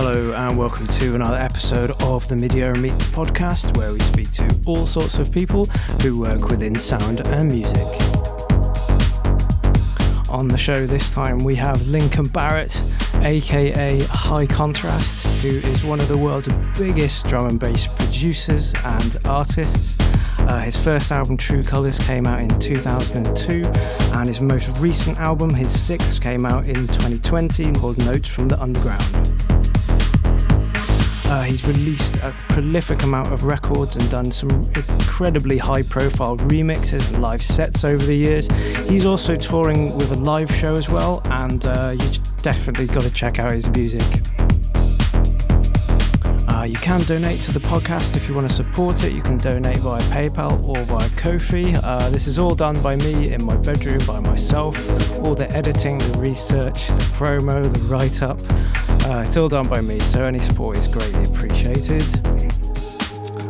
Hello, and welcome to another episode of the midierror Meets podcast, where we speak to all sorts of people who work within sound and music. On the show this time, we have Lincoln Barrett, aka High Contrast, who is one of the world's biggest drum and bass producers and artists. Uh, his first album, True Colors, came out in 2002, and his most recent album, his sixth, came out in 2020 called Notes from the Underground. Uh, he's released a prolific amount of records and done some incredibly high profile remixes and live sets over the years. He's also touring with a live show as well, and uh, you definitely got to check out his music. Uh, you can donate to the podcast if you want to support it. You can donate via PayPal or via Ko-fi. Uh, this is all done by me in my bedroom by myself. All the editing, the research, the promo, the write-up. Uh, it's all done by me, so any support is greatly appreciated.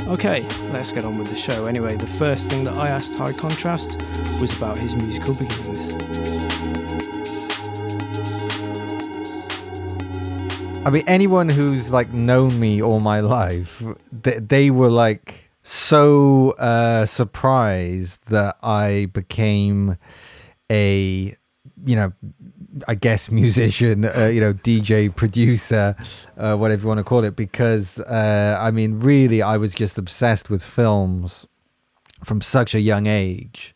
Okay, let's get on with the show. Anyway, the first thing that I asked High Contrast was about his musical beginnings. I mean, anyone who's like known me all my life, they, they were like so uh, surprised that I became a, you know, I guess musician, uh, you know, DJ, producer, uh, whatever you want to call it, because uh, I mean, really, I was just obsessed with films from such a young age.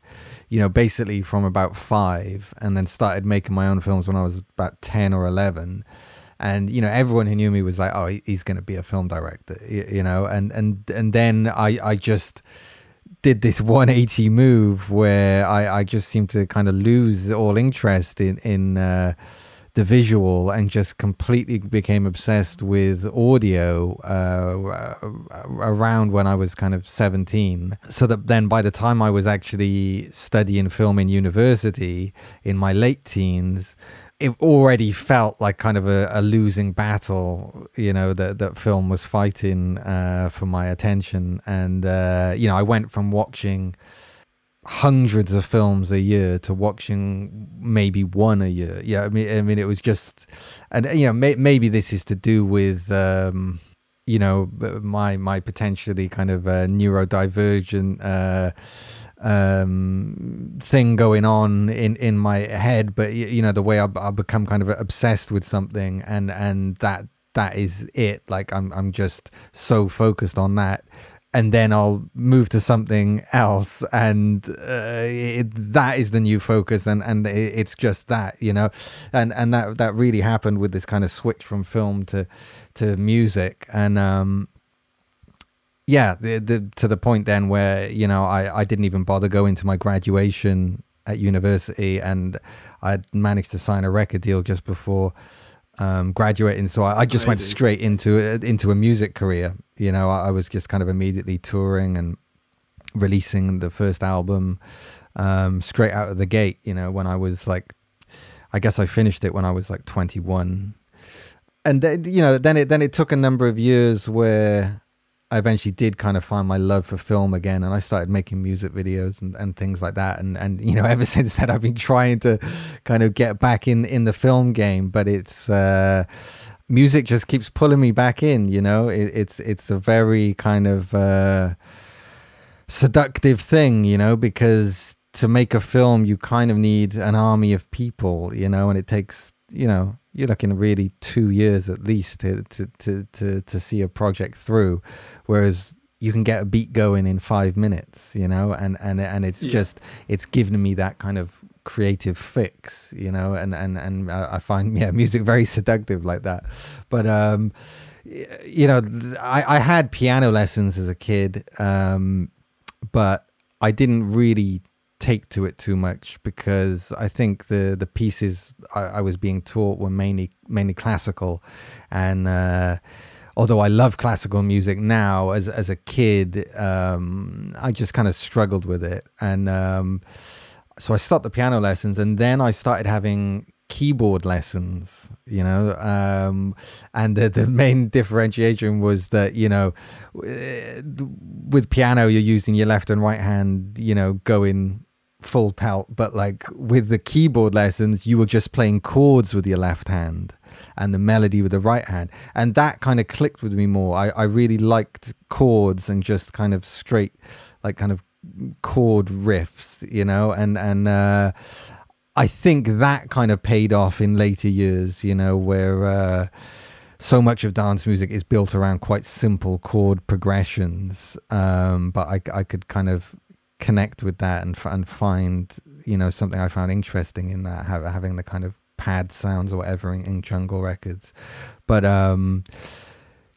You know, basically from about five, and then started making my own films when I was about ten or eleven and you know everyone who knew me was like oh he's going to be a film director you, know and and and then i i just did this 180 move where i i just seemed to kind of lose all interest in in uh, the visual and just completely became obsessed with audio uh, around when I was kind of 17. So that then by the time I was actually studying film in university in my late teens, it already felt like kind of a, a, losing battle, you know, that that film was fighting uh, for my attention, and uh, you know, I went from watching hundreds of films a year to watching maybe one a year. Yeah, I mean, I mean, it was just, and you know, may, maybe this is to do with. Um, you know my my potentially kind of uh, neurodivergent um, thing going on in, in my head, but you know the way I, I become kind of obsessed with something, and and that that is it. Like I'm I'm just so focused on that, and then I'll move to something else, and uh, it, that is the new focus, and and it's just that you know, and and that that really happened with this kind of switch from film to to music, and um yeah, the, the, to the point then where you know I, I didn't even bother going to my graduation at university, and I managed to sign a record deal just before um, graduating. So I, I just went straight into into a music career. You know, I, I, was just kind of immediately touring and releasing the first album um, straight out of the gate. You know, when I was like, I guess I finished it when I was like twenty one. And then, you know, then it then it took a number of years where I eventually did kind of find my love for film again, and I started making music videos and, and things like that. And and you know, ever since then, I've been trying to kind of get back in in the film game, but it's. Uh, music just keeps pulling me back in you know it, it's it's a very kind of uh, seductive thing you know because to make a film you kind of need an army of people you know and it takes you know you're looking really two years at least to, to, to, to, to see a project through. Whereas you can get a beat going in five minutes, you know, and, and, and it's yeah. just, it's given me that kind of creative fix, you know, and, and, and I find, yeah, music very seductive like that. But, um, you know, I, I had piano lessons as a kid, um, but I didn't really take to it too much because I think the the pieces I, I was being taught were mainly mainly classical, and uh, although I love classical music now, as as a kid, um, I just kind of struggled with it, and um, so I stopped the piano lessons, and then I started having keyboard lessons you know? Um, and the, the main differentiation was that you know with piano you're using your left and right hand you know going full pelt, but like with the keyboard lessons, you were just playing chords with your left hand. and the melody with the right hand. And that kind of clicked with me more. I, I really liked chords and just kind of straight, like kind of chord riffs, you know, and, and, uh, I think that kind of paid off in later years, you know, where, uh, so much of dance music is built around quite simple chord progressions. Um, but I, I could kind of connect with that and and find you know something I found interesting in that having the kind of pad sounds or whatever in, in jungle records. But um,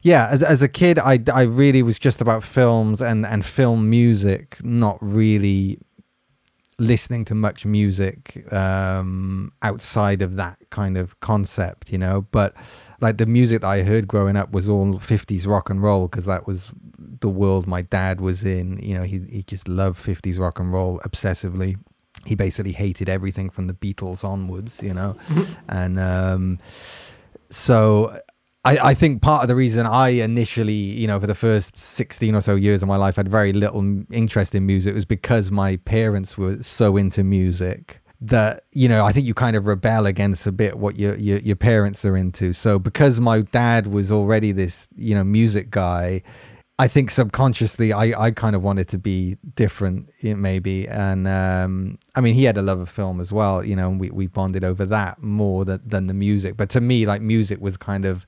yeah, as as a kid, I I really was just about films and and film music, not really listening to much music um, outside of that kind of concept, you know. But like the music that I heard growing up was all 50s rock and roll because that was the world my dad was in. You know, he, he just loved 50s rock and roll obsessively. He basically hated everything from the Beatles onwards, you know. and um, so I, I think part of the reason I initially, you know, for the first 16 or so years of my life had very little interest in music was because my parents were so into music that you know I think you kind of rebel against a bit what your, your your parents are into. So because my dad was already this you know music guy, I think subconsciously I, I kind of wanted to be different maybe and um, I mean he had a love of film as well you know and we, we bonded over that more than, than the music but to me like music was kind of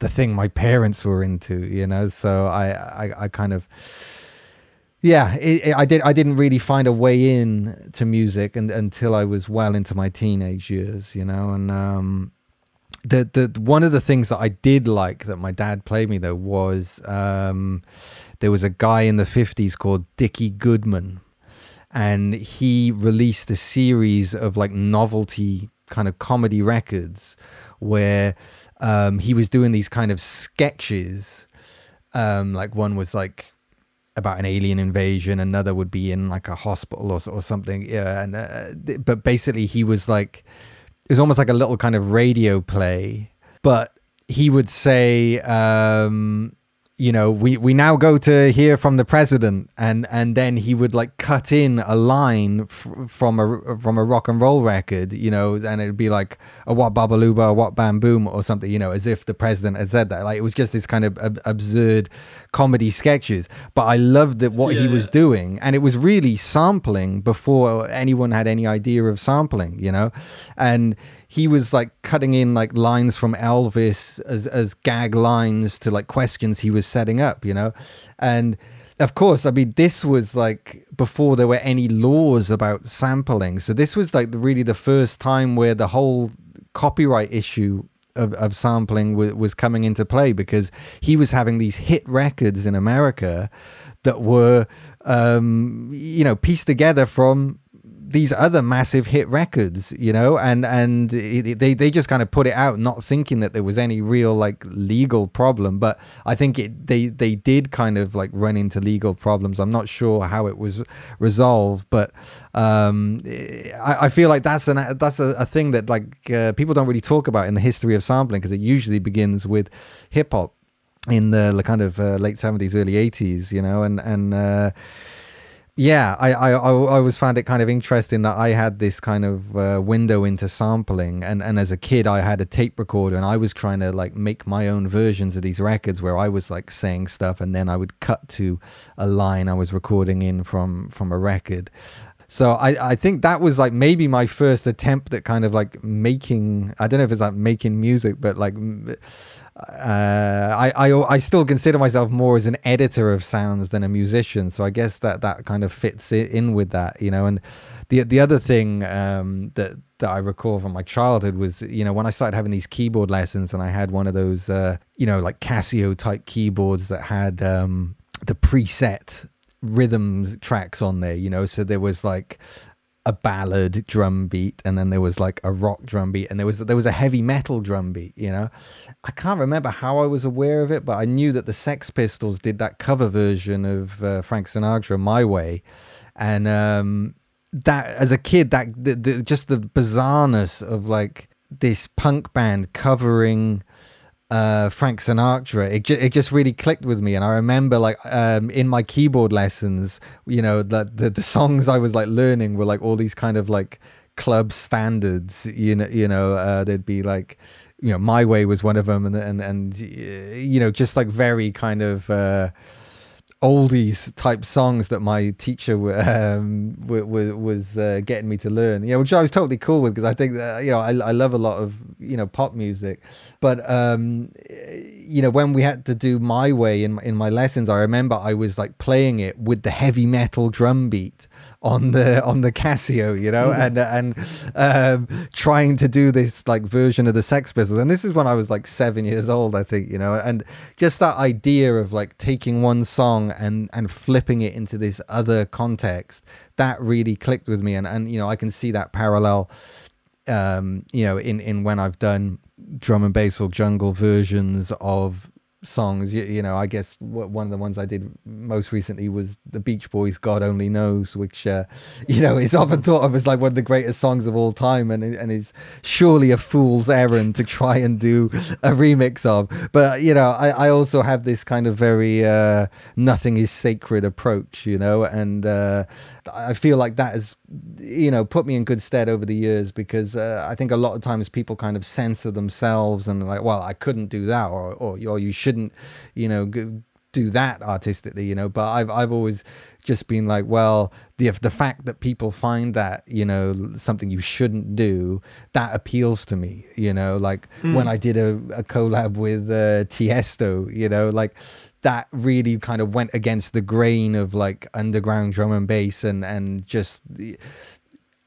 the thing my parents were into you know so I I, I kind of yeah, it, it, I did. I didn't really find a way in to music and, until I was well into my teenage years, you know. And um, the the one of the things that I did like that my dad played me though was um, there was a guy in the fifties called Dickie Goodman, and he released a series of like novelty kind of comedy records where um, he was doing these kind of sketches. Um, like one was like about an alien invasion. Another would be in like a hospital or, or something. Yeah, and uh, but basically he was like it was almost like a little kind of radio play, but he would say um, you know, we, we now go to hear from the president, and, and then he would like cut in a line f- from a from a rock and roll record, you know, and it'd be like a what babaluba, what bam boom, or something, you know, as if the president had said that. Like it was just this kind of ab- absurd comedy sketches. But I loved that what yeah, he was yeah. doing, and it was really sampling before anyone had any idea of sampling, you know, and he was like cutting in like lines from Elvis as as gag lines to like questions he was setting up, you know, and of course, I mean, this was like before there were any laws about sampling. So this was like really the first time where the whole copyright issue of, of sampling w- was coming into play because he was having these hit records in America that were, um, you know, pieced together from these other massive hit records, you know, and and it, they they just kind of put it out, not thinking that there was any real like legal problem. But I think it they they did kind of like run into legal problems. I'm not sure how it was resolved, but um, I, I feel like that's an that's a, a thing that like uh, people don't really talk about in the history of sampling because it usually begins with hip hop in the, kind of uh, late 70s, early 80s, you know, and and. Uh, yeah, I, I, I always found it kind of interesting that I had this kind of uh, window into sampling, and, and as a kid, I had a tape recorder, and I was trying to like make my own versions of these records where I was like saying stuff, and then I would cut to a line I was recording in from from a record. So I, I think that was like maybe my first attempt at kind of like making I don't know if it's like making music, but like uh, I, I I still consider myself more as an editor of sounds than a musician. So I guess that that kind of fits in with that, you know. And the the other thing um, that that I recall from my childhood was, you know, when I started having these keyboard lessons, and I had one of those, uh, you know, like Casio type keyboards that had um, the preset rhythm tracks on there, you know. So there was like a ballad drum beat and then there was like a rock drum beat and there was there was a heavy metal drum beat you know i can't remember how i was aware of it but i knew that the sex pistols did that cover version of uh, frank sinatra my way and um, that as a kid that the, the, just the bizarreness of like this punk band covering uh, Frank Sinatra, it, ju- it just really clicked with me. And I remember like um, in my keyboard lessons, you know, the, the, the songs I was like learning were like all these kind of like club standards, you know, you know, uh, there'd be like, you know, My Way was one of them, and and and you know, just like very kind of. Uh, oldies type songs that my teacher um, was was uh, getting me to learn. Yeah, which I was totally cool with because I think that you know I, I love a lot of you know pop music, but um, you know when we had to do my way in in my lessons, I remember I was like playing it with the heavy metal drum beat on the on the Casio, you know, and and um, trying to do this like version of the Sex Pistols. And this is when I was like seven years old, I think, you know, and just that idea of like taking one song and and flipping it into this other context that really clicked with me, and and you know I can see that parallel, um, you know, in in when I've done drum and bass or jungle versions of songs. You, you, know, I guess one of the ones I did most recently was the Beach Boys' "God Only Knows," which uh, you know is often thought of as like one of the greatest songs of all time, and and is surely a fool's errand to try and do a remix of. But you know, I, I also have this kind of very uh, nothing is sacred approach, you know, and uh, I feel like that has you know put me in good stead over the years because uh, I think a lot of times people kind of censor themselves and like, well, I couldn't do that, or or, or you shouldn't, you know, do that artistically, you know. But I've I've always just been like, well, the the fact that people find that you know something you shouldn't do that appeals to me, you know. Like mm. when I did a, a collab with uh, Tiesto, you know, like that really kind of went against the grain of like underground drum and bass and and just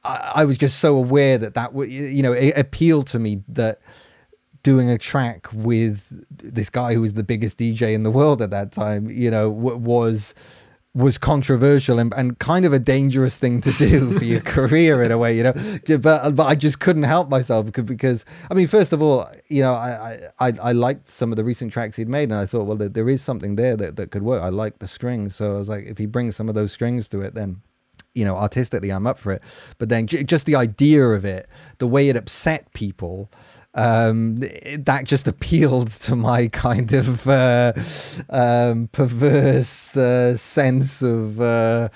I, I was just so aware that that you know it appealed to me that doing a track with this guy who was the biggest DJ in the world at that time you know was was controversial and, and kind of a dangerous thing to do for your career in a way, you know. But uh, but I just couldn't help myself because, because I mean, first of all, you know, I, I I liked some of the recent tracks he'd made, and I thought, well, there, there is something there that, that could work. I like the strings, so I was like, if he brings some of those strings to it, then you know, artistically, I'm up for it. But then j- just the idea of it, the way it upset people um, that just appealed to my kind of uh, um, perverse uh, sense of uh,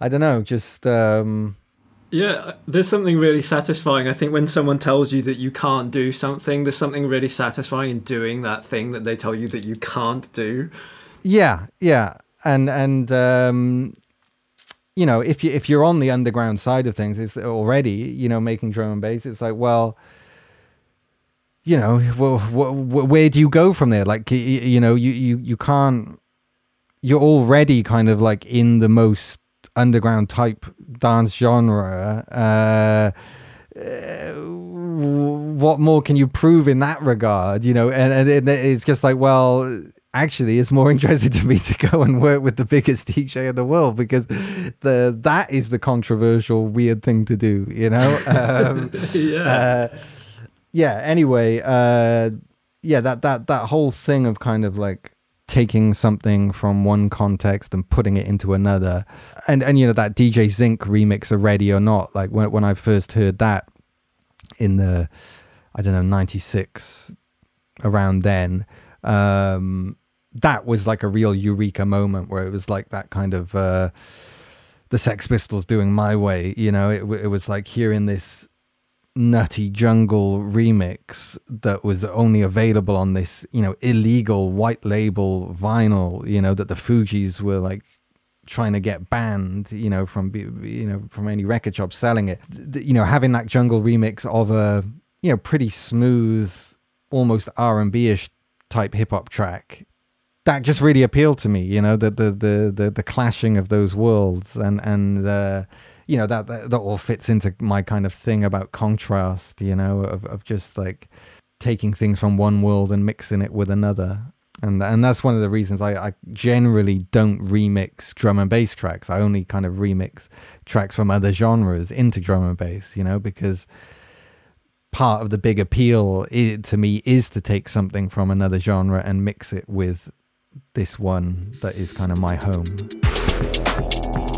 I don't know, just. Um, yeah, there's something really satisfying. I think when someone tells you that you can't do something, there's something really satisfying in doing that thing that they tell you that you can't do. Yeah, yeah, and and um, you know, if you if you're on the underground side of things, it's already you know making drum and bass. It's like well you know, well, where do you go from there? Like, you know, you, you, you can't, you're already kind of like in the most underground type dance genre. Uh, uh, what more can you prove in that regard? You know, and, and it's just like, well, actually it's more interesting to me to go and work with the biggest DJ in the world because the that is the controversial weird thing to do you know um, yeah uh, yeah anyway uh yeah that that that whole thing of kind of like taking something from one context and putting it into another and and you know that dj zinc remix of ready or not like when, when i first heard that in the i don't know 96 around then um that was like a real eureka moment where it was like that kind of uh the sex pistols doing my way you know? It, it was like hearing this nutty jungle remix that was only available on this, you know, illegal white label vinyl, you know, that the Fugees were like trying to get banned, you know, from you know from any record shop selling it. You know, having that jungle remix of a you know pretty smooth, almost R and B ish type hip hop track. That just really appealed to me, you know, the the the the, the clashing of those worlds and and uh, you know that, that, that all fits into my kind of thing about contrast you know of, of just like taking things from one world and mixing it with another. And and that's one of the reasons I, I generally don't remix drum and bass tracks. I only kind of remix tracks from other genres into drum and bass you know because part of the big appeal to me is to take something from another genre and mix it with this one that is kind of my home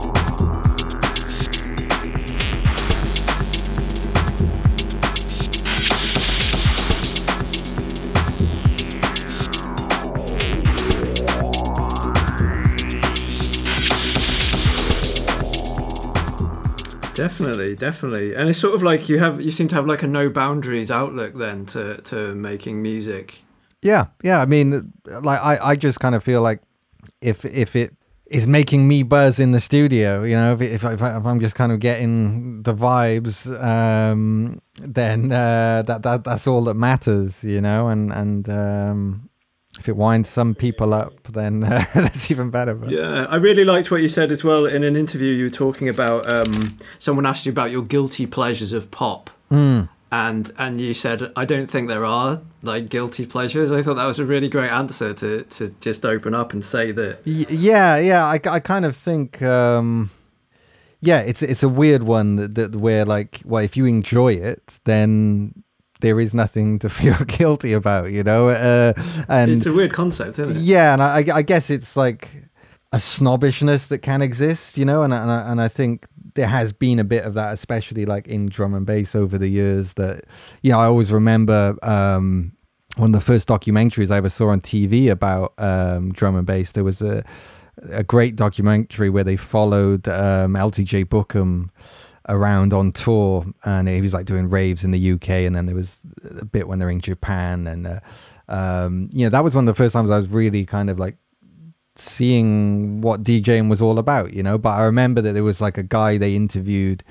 definitely, definitely, and it's sort of like you have you seem to have like a no boundaries outlook then to to making music. Yeah, yeah. I mean, like I, I just kind of feel like if if it is making me buzz in the studio, you know, if if, if, I, am just kind of getting the vibes, um, then uh, that that that's all that matters, you know, and and um, if it winds some people up, then uh, that's even better. But. Yeah, I really liked what you said as well in an interview. You were talking about um, someone asked you about your guilty pleasures of pop, mm. and and you said I don't think there are like guilty pleasures. I thought that was a really great answer to to just open up and say that. Y- yeah, yeah, I, I kind of think. Um, yeah, it's it's a weird one that, that where like, well, if you enjoy it, then there is nothing to feel guilty about, you know. Uh, and it's a weird concept, isn't it? Yeah, and I, I guess it's like a snobbishness that can exist, you know, and and I, and I think there has been a bit of that, especially like in drum and bass over the years. That you know, I always remember. Um, one of the first documentaries I ever saw on TV about um, drum and bass. There was a a great documentary where they followed um, LTJ Bukem around on tour, and he was like doing raves in the UK, and then there was a bit when they're in Japan, and uh, um, you know that was one of the first times I was really kind of like seeing what DJing was all about, you know. But I remember that there was like a guy they interviewed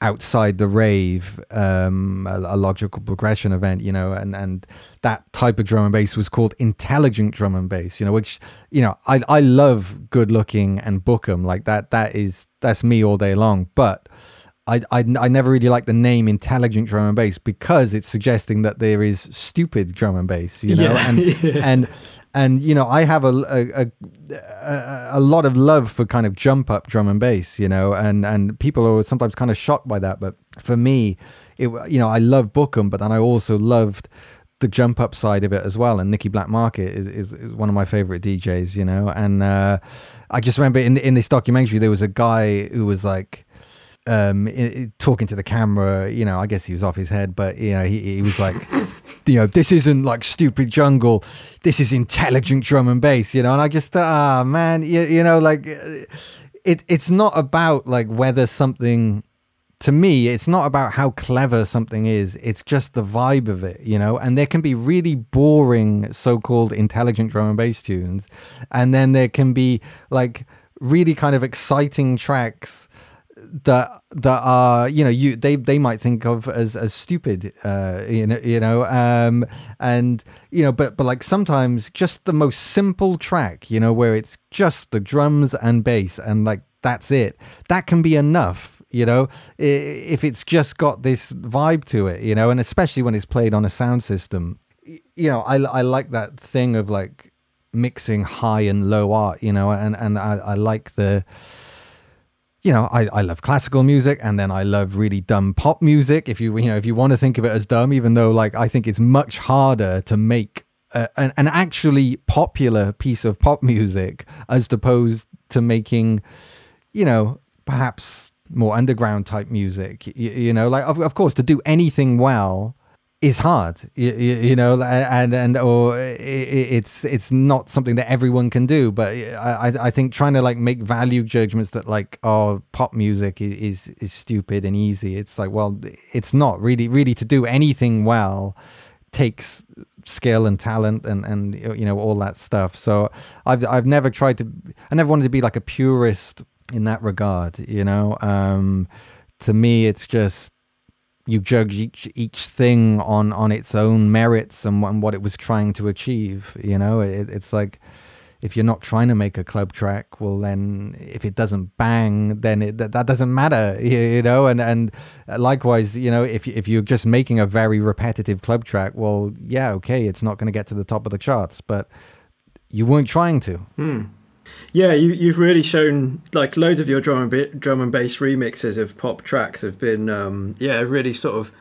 outside the rave, um, a, a, logical progression event, you know, and, and that type of drum and bass was called intelligent drum and bass, you know, which, you know, I, I love good looking and Bukem like that. That is, that's me all day long. But I, I, I never really like the name intelligent drum and bass because it's suggesting that there is stupid drum and bass, you know, yeah, and, and and you know I have a, a, a a lot of love for kind of jump up drum and bass, you know, and and people are sometimes kind of shocked by that, but for me, it you know I love Bukem, but then I also loved the jump up side of it as well. And Nicky Black Market is, is, is one of my favorite DJs, you know, and uh, I just remember in in this documentary there was a guy who was like um, talking to the camera. You know, I guess he was off his head, but you know, he, he was like, you know, this isn't like stupid jungle. This is intelligent drum and bass. You know, and I just thought, ah, oh, man, you, you know, like it. It's not about like whether something. To me, it's not about how clever something is. It's just the vibe of it, you know. And there can be really boring so-called intelligent drum and bass tunes, and then there can be like really kind of exciting tracks that that are you know you they they might think of as as stupid uh you know you know um and you know but but like sometimes just the most simple track you know where it's just the drums and bass and like that's it. That can be enough you know if it's just got this vibe to it you know and especially when it's played on a sound system. You know i i like that thing of like mixing high and low art you know and and i i like the you know, I, I love classical music and then I love really dumb pop music. If you, you know, if you want to think of it as dumb, even though like I think it's much harder to make a, an, an actually popular piece of pop music as opposed to making, you know, perhaps more underground type music. You, you know, like of, of course to do anything well is hard, you, you, know, and and or it's it's not something that everyone can do. But I I think trying to like make value judgments that like oh pop music is is stupid and easy. It's like well it's not really really to do anything well takes skill and talent and and you know all that stuff. So I've I've never tried to I never wanted to be like a purist in that regard. You know, um, to me it's just you judge each each thing on on its own merits and, and what it was trying to achieve. You know, it, it's like if you're not trying to make a club track, well, then if it doesn't bang, then it, that, that doesn't matter, you, you, know. And and likewise, you know, if if you're just making a very repetitive club track, well, yeah, okay, it's not going to get to the top of the charts, but you weren't trying to. Hmm. Yeah, you, you've really shown like loads of your drum and drum and bass remixes of pop tracks have been um, yeah really sort of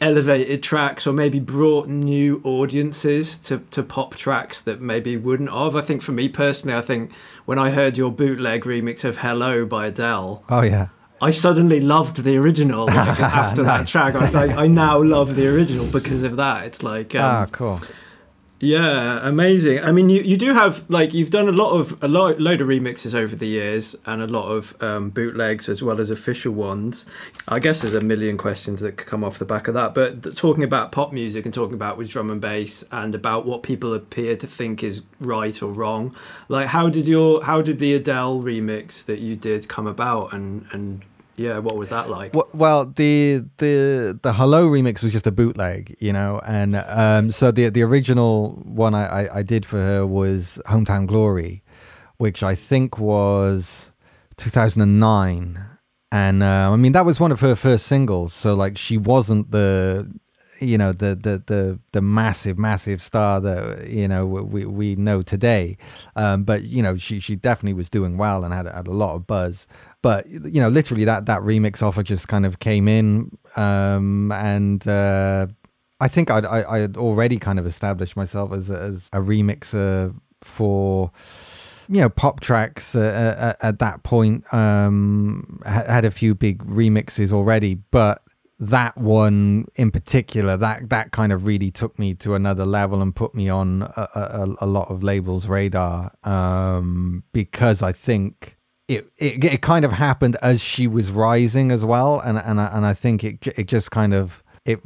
elevated tracks or maybe brought new audiences to, to pop tracks that maybe wouldn't have. I think for me personally, I think when I heard your bootleg remix of Hello by Adele. Oh yeah. I suddenly loved the original like, after that track. I was like, I now love the original because of that. It's like um, ah, cool Yeah, amazing. I mean, you, you do have like you've done a lot of a lot load of remixes over the years, and a lot of um, bootlegs as well as official ones. I guess there's a million questions that could come off the back of that. But talking about pop music and talking about with drum and bass and about what people appear to think is right or wrong, like how did your how did the Adele remix that you did come about, and and yeah, what was that like? Well, the the the Hello remix was just a bootleg, you know, and um, so the the original one I, I, I did for her was Hometown Glory, which I think was 2009, and uh, I mean that was one of her first singles. So like she wasn't the you know the the the the massive massive star that you know we we know today. Um, but you know she she definitely was doing well and had had a lot of buzz. But you know literally that that remix offer just kind of came in. Um, and uh, I think I, I had already kind of established myself as a, as a remixer for you know pop tracks uh, at, at, that point. Um, had a few big remixes already but that one in particular that that kind of really took me to another level and put me on a, a, a lot of labels radar um, because I think it, it it kind of happened as she was rising as well, and and I, and I think it it just kind of it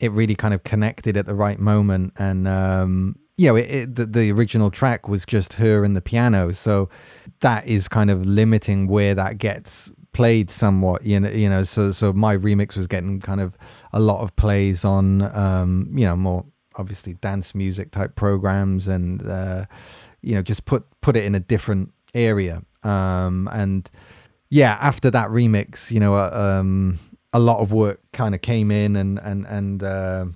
it really kind of connected at the right moment, and um, you know, it, it, the, the original track was just her and the piano, so that is kind of limiting where that gets played somewhat. You know, you know, so so my remix was getting kind of a lot of plays on, um, you know, more obviously dance music type programs, and uh, you know, just put put it in a different area um, and yeah, after that remix, you know, uh, um, a lot of work kind of came in and and and uh,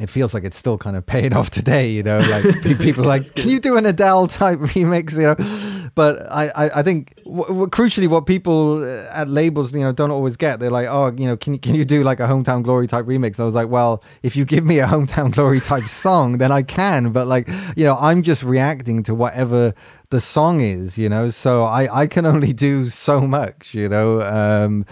it feels like it's still kind of paying off today. You know, like people are like, can you do an Adele type remix? You know, but I I, I think w- w- crucially what people uh, at labels you know don't always get. They're like, oh, you know, can can you do like a hometown glory type remix? I was like, well, if you give me a hometown glory type song, then I can. But like, you know, I'm just reacting to whatever the song is, you know. So I I can only do so much, you know. Um,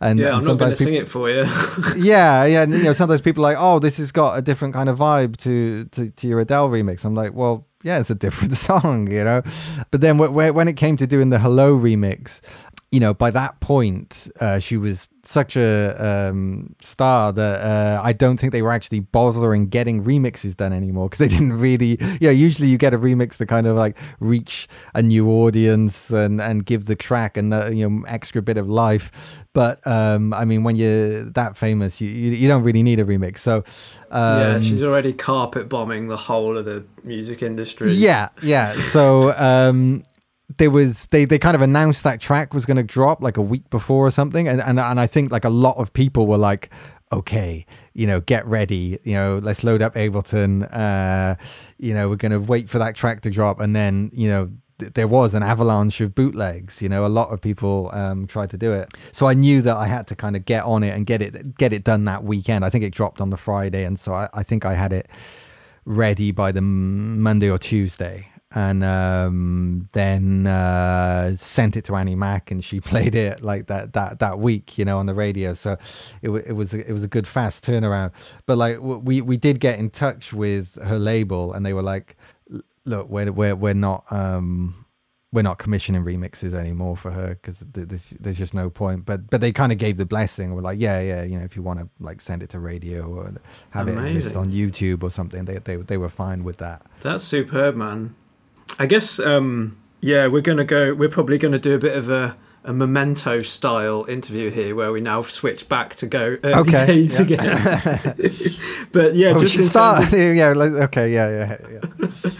and yeah, I'm not going to sing it for you. yeah, yeah. And, You know, sometimes people are like, oh, this has got a different kind of vibe to to, to your Adele remix. I'm like, well, yeah, it's a different song, you know. But then when it came to doing the Hello remix, you know, by that point, uh, she was such a um, star that uh, I don't think they were actually bothering getting remixes done anymore because they didn't really. You know, usually you get a remix to kind of like reach a new audience and and give the track and the you know extra bit of life. But um, I mean, when you're that famous, you, you, you don't really need a remix. So um, yeah, she's already carpet bombing the whole of the music industry. Yeah, yeah. So um, there was they they kind of announced that track was going to drop like a week before or something and, and and I think like a lot of people were like okay you know get ready you know let's load up Ableton uh you know we're going to wait for that track to drop. And then you know there was an avalanche of bootlegs you know a lot of people um tried to do it. So I knew that I had to kind of get on it and get it get it done that weekend. I think it dropped on the Friday and so I, I think I had it ready by the Monday or Tuesday and um, then uh, sent it to Annie Mac, and she played it like that that that week, you know, on the radio. So it, it was it was a good fast turnaround. But like we we did get in touch with her label, and they were like, "Look, we're we're we're not." Um, we're not commissioning remixes anymore for her because there's, there's just no point. But but they kind of gave the blessing. We're like, yeah, yeah, you know, if you want to like send it to radio or have Amazing. it exist on YouTube or something, they they they were fine with that. That's superb, man. I guess, um, yeah, we're going to go, we're probably going to do a bit of a, a memento style interview here where we now switch back to go early okay, days yeah. again. but yeah, well, just start. Of, yeah, like, okay, yeah, yeah, yeah.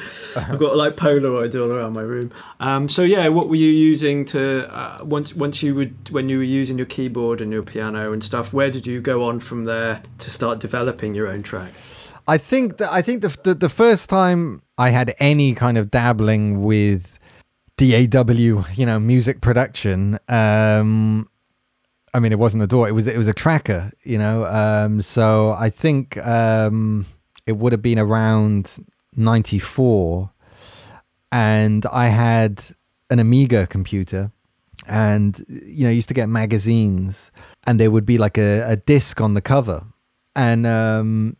I've got like Polaroids all around my room. Um, so yeah, what were you using to uh, once once you would when you were using your keyboard and your piano and stuff? Where did you go on from there to start developing your own track? I think that I think the, the, the first time I had any kind of dabbling with DAW, you know, music production. Um, I mean, it wasn't a DAW; it was it was a tracker, you know. Um, so I think um, it would have been around '94, and I had an Amiga computer, and you know, used to get magazines, and there would be like a, a disc on the cover, and um,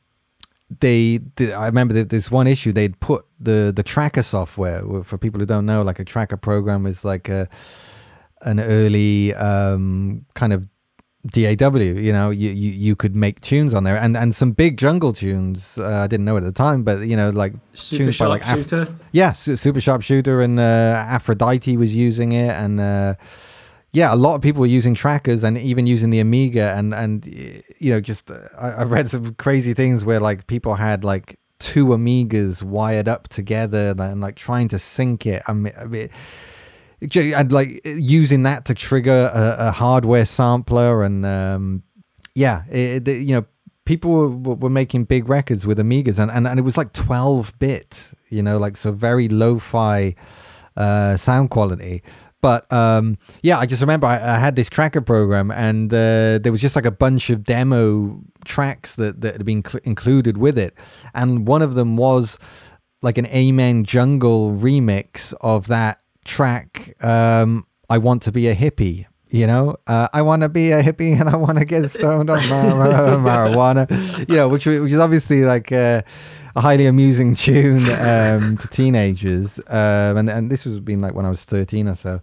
they, they I remember this one issue they'd put the the tracker software for people who don't know like a tracker program is like a an early um, kind of DAW. You know, you, you you could make tunes on there, and and some big jungle tunes. Uh, I didn't know it at the time, but you know, like Super tunes by like Af- yeah, Super sharp shooter and uh, Aphrodite was using it, and uh, yeah, a lot of people were using trackers and even using the Amiga, and and you know, just I, I've read some crazy things where like people had like two Amigas wired up together and, and like trying to sync it. I mean, I mean and like using that to trigger a, a hardware sampler and um, yeah, it, it, you know, people were, were, making big records with Amigas and, and, and it was like 12 bit, you know, like so very lo-fi uh, sound quality. But um, yeah, I just remember I, I had this tracker program, and uh, there was just like a bunch of demo tracks that, that had been cl- included with it, and one of them was like an Amen Jungle remix of that track um, I want to be a hippie. You know, uh, I want to be a hippie and I want to get stoned on mar- marijuana. You know, which which is obviously like a, a highly amusing tune um, to teenagers. Um, and and this was been like when I was thirteen or so.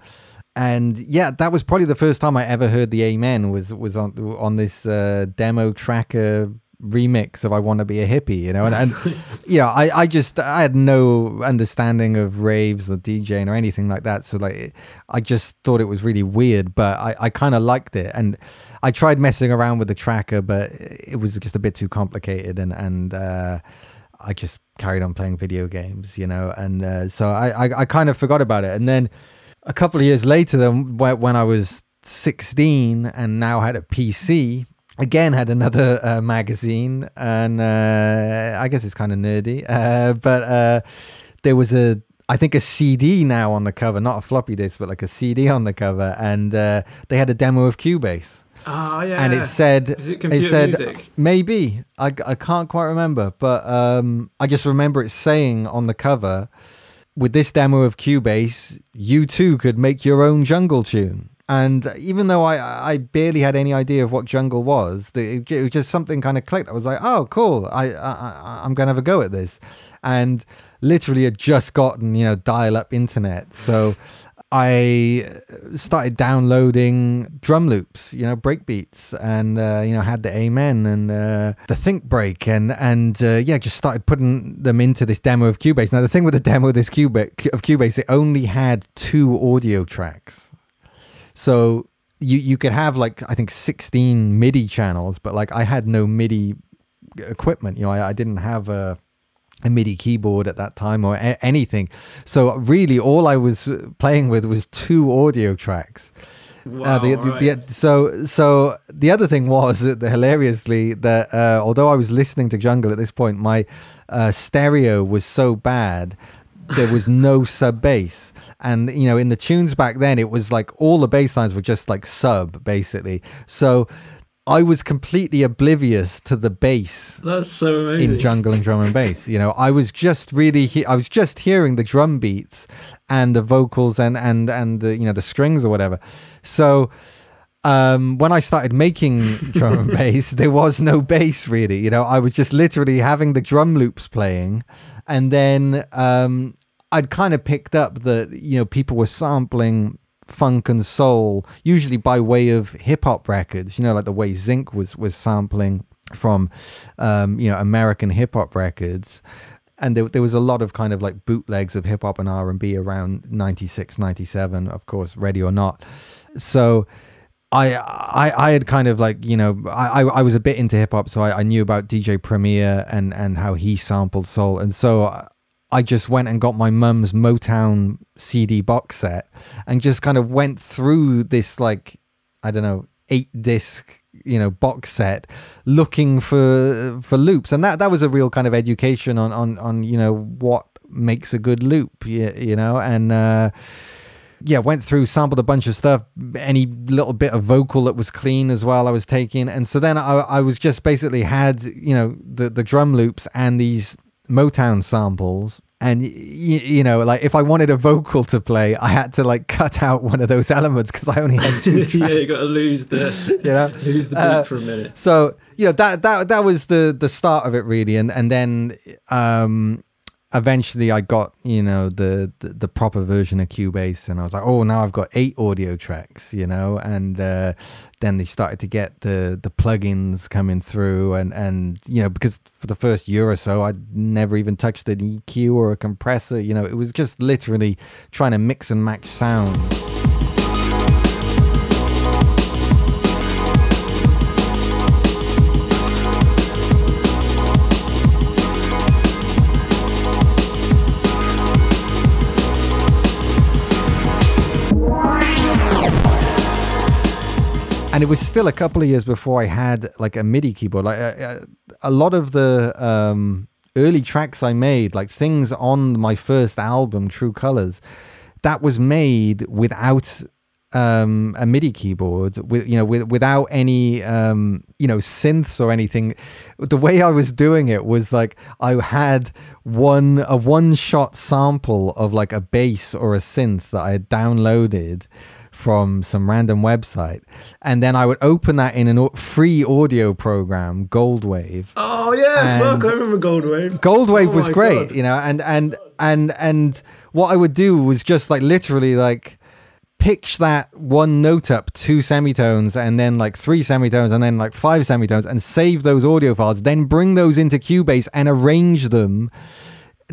And yeah, that was probably the first time I ever heard the Amen was was on on this uh, demo tracker remix of I Want to Be a Hippie, you know? And, and yeah, I, I just, I had no understanding of raves or DJing or anything like that. So, like, I just thought it was really weird, but I, I kind of liked it. And I tried messing around with the tracker, but it was just a bit too complicated. And, and, uh, I just carried on playing video games, you know? And uh, so I, I, I kind of forgot about it. And then a couple of years later, then when I was 16 and now had a PC, again had another uh, magazine and uh, i guess it's kind of nerdy uh, but uh, there was a i think a cd now on the cover not a floppy disk but like a cd on the cover and uh, they had a demo of cubase Oh yeah, and it said, Is it, it said music? maybe I, I can't quite remember, but um, I just remember it saying on the cover, with this demo of Cubase, you too could make your own jungle tune. And even though I, I barely had any idea of what jungle was, it, it was just something kind of clicked. I was like, oh, cool. I, I, I'm going to have a go at this. And literally had just gotten, you know, dial up internet. So I started downloading drum loops, you know, breakbeats, and uh, you know had the Amen and uh, the Think Break, and and uh, yeah, just started putting them into this demo of Cubase. Now the thing with the demo of this Cubase of Cubase, it only had two audio tracks. So you you could have like I think 16 MIDI channels, but like I had no MIDI equipment. You know, I, I didn't have a a MIDI keyboard at that time or a- anything. So really, all I was playing with was two audio tracks. Wow, uh, the, the, right. the, so so the other thing was that hilariously that uh, although I was listening to Jungle at this point, my uh, stereo was so bad there was no sub bass and you know in the tunes back then it was like all the bass lines were just like sub basically so I was completely oblivious to the bass. That's so amazing. In jungle and drum and bass, you know, I was just really, he- I was just hearing the drum beats and the vocals and and and the you know the strings or whatever. So um, when I started making drum and bass, there was no bass really. You know, I was just literally having the drum loops playing, and then um, I'd kind of picked up that you know people were sampling funk and soul, usually by way of hip hop records. You know, like the way Zinc was was sampling from um, you know American hip hop records. And there, there was a lot of kind of like bootlegs of hip hop and R and B around 96, 97, of course, Ready or Not. So I, I I had kind of like you know I I was a bit into hip hop, so I, I knew about DJ Premier and and how he sampled soul, and so I just went and got my mum's Motown CD box set and just kind of went through this like I don't know eight disc you know box set looking for for loops and that that was a real kind of education on on on you know what makes a good loop you, you know and uh yeah, went through, sampled a bunch of stuff, any little bit of vocal that was clean as well. I was taking, and so then I, I was just basically had you know the the drum loops and these Motown samples and y- you know like if i wanted a vocal to play i had to like cut out one of those elements because i only had two yeah, you got to lose the you know lose the beat Uh, for a minute. so yeah that that that was the the start of it really and and then um eventually i got you know the the, the proper version of cubase and i was like oh now i've got eight audio tracks you know? And uh then they started to get the the plugins coming through and and you know because for the first year or so i'd never even touched an eq or a compressor you know? It was just literally trying to mix and match sound and it was still a couple of years before I had like a MIDI keyboard. Like uh, uh, a lot of the um, early tracks I made, like things on my first album, True Colors, that was made without um, a MIDI keyboard, with you know, with, without any um, you know synths or anything. The way I was doing it was like I had one a one shot sample of like a bass or a synth that I had downloaded from some random website, and then I would open that in a au- free audio program, Goldwave. Oh yeah, fuck! I remember Goldwave. Goldwave Oh was great, God. you know, and and and and what I would do was just like literally like pitch that one note up two semitones and then like three semitones and then like five semitones and save those audio files, then bring those into Cubase and arrange them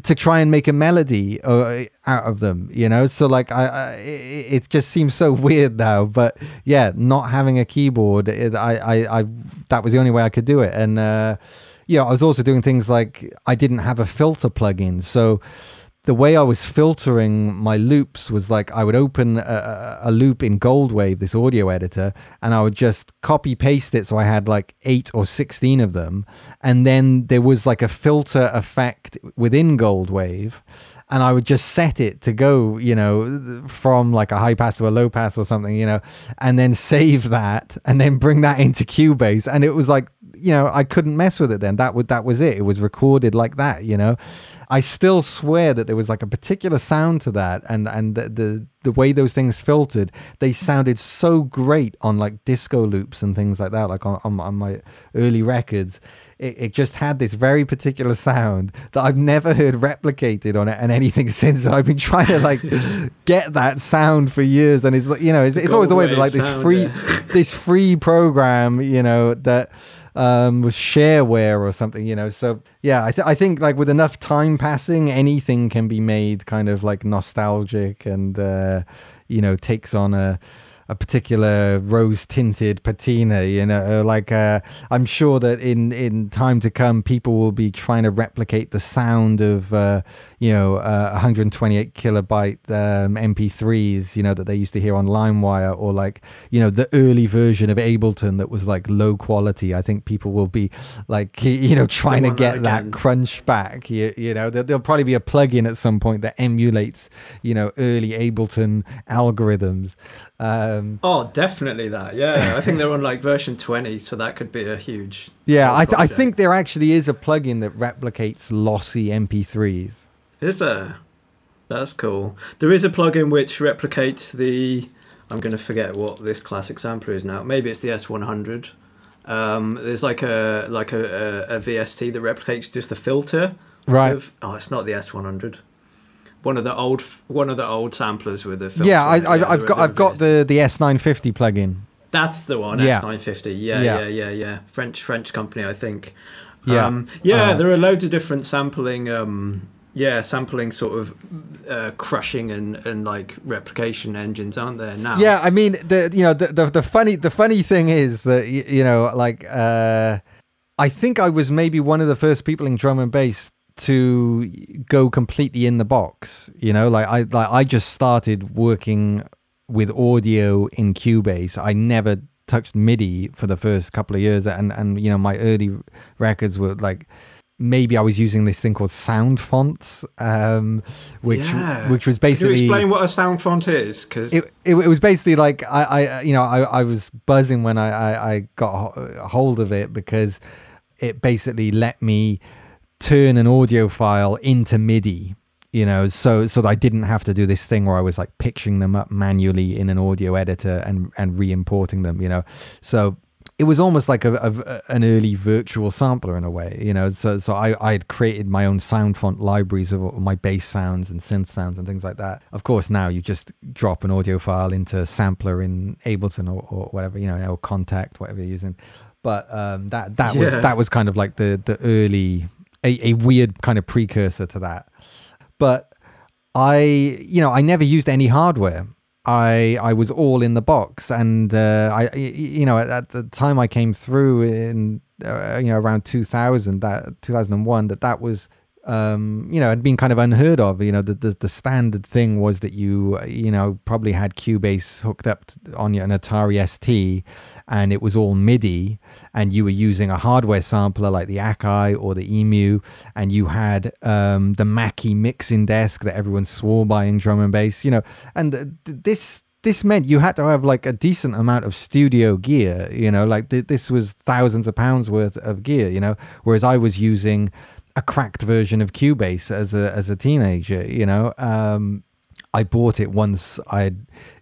to try and make a melody uh, out of them, you know. So like, I, I it just seems so weird now, but yeah, not having a keyboard, it, I, I, I, that was the only way I could do it, and uh, yeah, I was also doing things like I didn't have a filter plugin, so the way I was filtering my loops was like I would open a, a loop in Goldwave, this audio editor, and I would just copy paste it. So I had like eight or 16 of them. And then there was like a filter effect within Goldwave. And I would just set it to go, you know, from like a high pass to a low pass or something, you know, and then save that and then bring that into Cubase. And it was like, you know, I couldn't mess with it then. That was that was it. It was recorded like that, you know. I still swear that there was like a particular sound to that, and and the the, the way those things filtered, they sounded so great on like disco loops and things like that, like on on, on my early records. It, it just had this very particular sound that I've never heard replicated on it and anything since. And I've been trying to like get that sound for years, and it's you know, it's, it's always the way that like this free this free program, you know, that um, was shareware or something, you know. So yeah, I, th- I think like with enough time passing, anything can be made kind of like nostalgic and uh, you know takes on a a particular rose tinted patina you know like uh, i'm sure that in in time to come people will be trying to replicate the sound of uh, you know uh, 128 kilobyte um, mp3s you know that they used to hear on limewire or like you know the early version of ableton that was like low quality. I think people will be like you know trying to want that get that crunch back you, you know. There, there'll probably be a plugin at some point that emulates you know early ableton algorithms. Um Oh, definitely that. Yeah, I think they're on like version 20, so that could be a huge. yeah I, th- I think there actually is a plugin that replicates lossy mp3s Is there? That's cool. There is a plugin which replicates the. I'm going to forget what this classic sampler is now. Maybe it's the S100. Um, there's like a like a, a, a VST that replicates just the filter. Right. Of, oh, it's not the S100. One of the old one of the old samplers with the filter. yeah I, I, I've got i've got the the s950 plugin That's the one. Yeah. S950. Yeah, Yeah. yeah, yeah, yeah. French French company, I think. Yeah. Um, yeah, Uh, there are loads of different sampling. Um, yeah, sampling sort of uh, crushing and, and like replication engines, aren't there now? Yeah, I mean the you know the the, the funny the funny thing is that you know like uh I think I was maybe one of the first people in drum and bass to go completely in the box, you know, like I like I just started working with audio in Cubase. I never touched MIDI for the first couple of years and and you know my early records were like maybe I was using this thing called sound fonts um which Yeah. which was Can you basically explain what a sound font is? Because it, it, it was basically like I, I you know I, I was buzzing when I, I, I got a hold of it because it basically let me turn an audio file into MIDI you know so so that i didn't have to do this thing where i was like pitching them up manually in an audio editor and and re-importing them you know so it was almost like a, a, an early virtual sampler in a way, you know. So, so I, I had created my own sound font libraries of my bass sounds and synth sounds and things like that. Of course, now you just drop an audio file into sampler in Ableton or, or whatever, you know, or Kontakt, whatever you're using. But um, that that yeah. was that was kind of like the the early a, a weird kind of precursor to that. But I, you know, I never used any hardware. I I was all in the box, and uh, I you know at, at, the time I came through in uh, you know around 2000 that 2001 that that was um, you know, had been kind of unheard of. You know, the, the, the standard thing was that you, you know, probably had Cubase hooked up on an Atari ST, and it was all MIDI, and you were using a hardware sampler like the Akai or the Emu, and you had um, the Mackie mixing desk that everyone swore by in drum and bass. You know, and this this meant you had to have like a decent amount of studio gear you know like th- this was thousands of pounds worth of gear you know whereas i was using a cracked version of Cubase as a as a teenager. You know, um, I bought it once I'd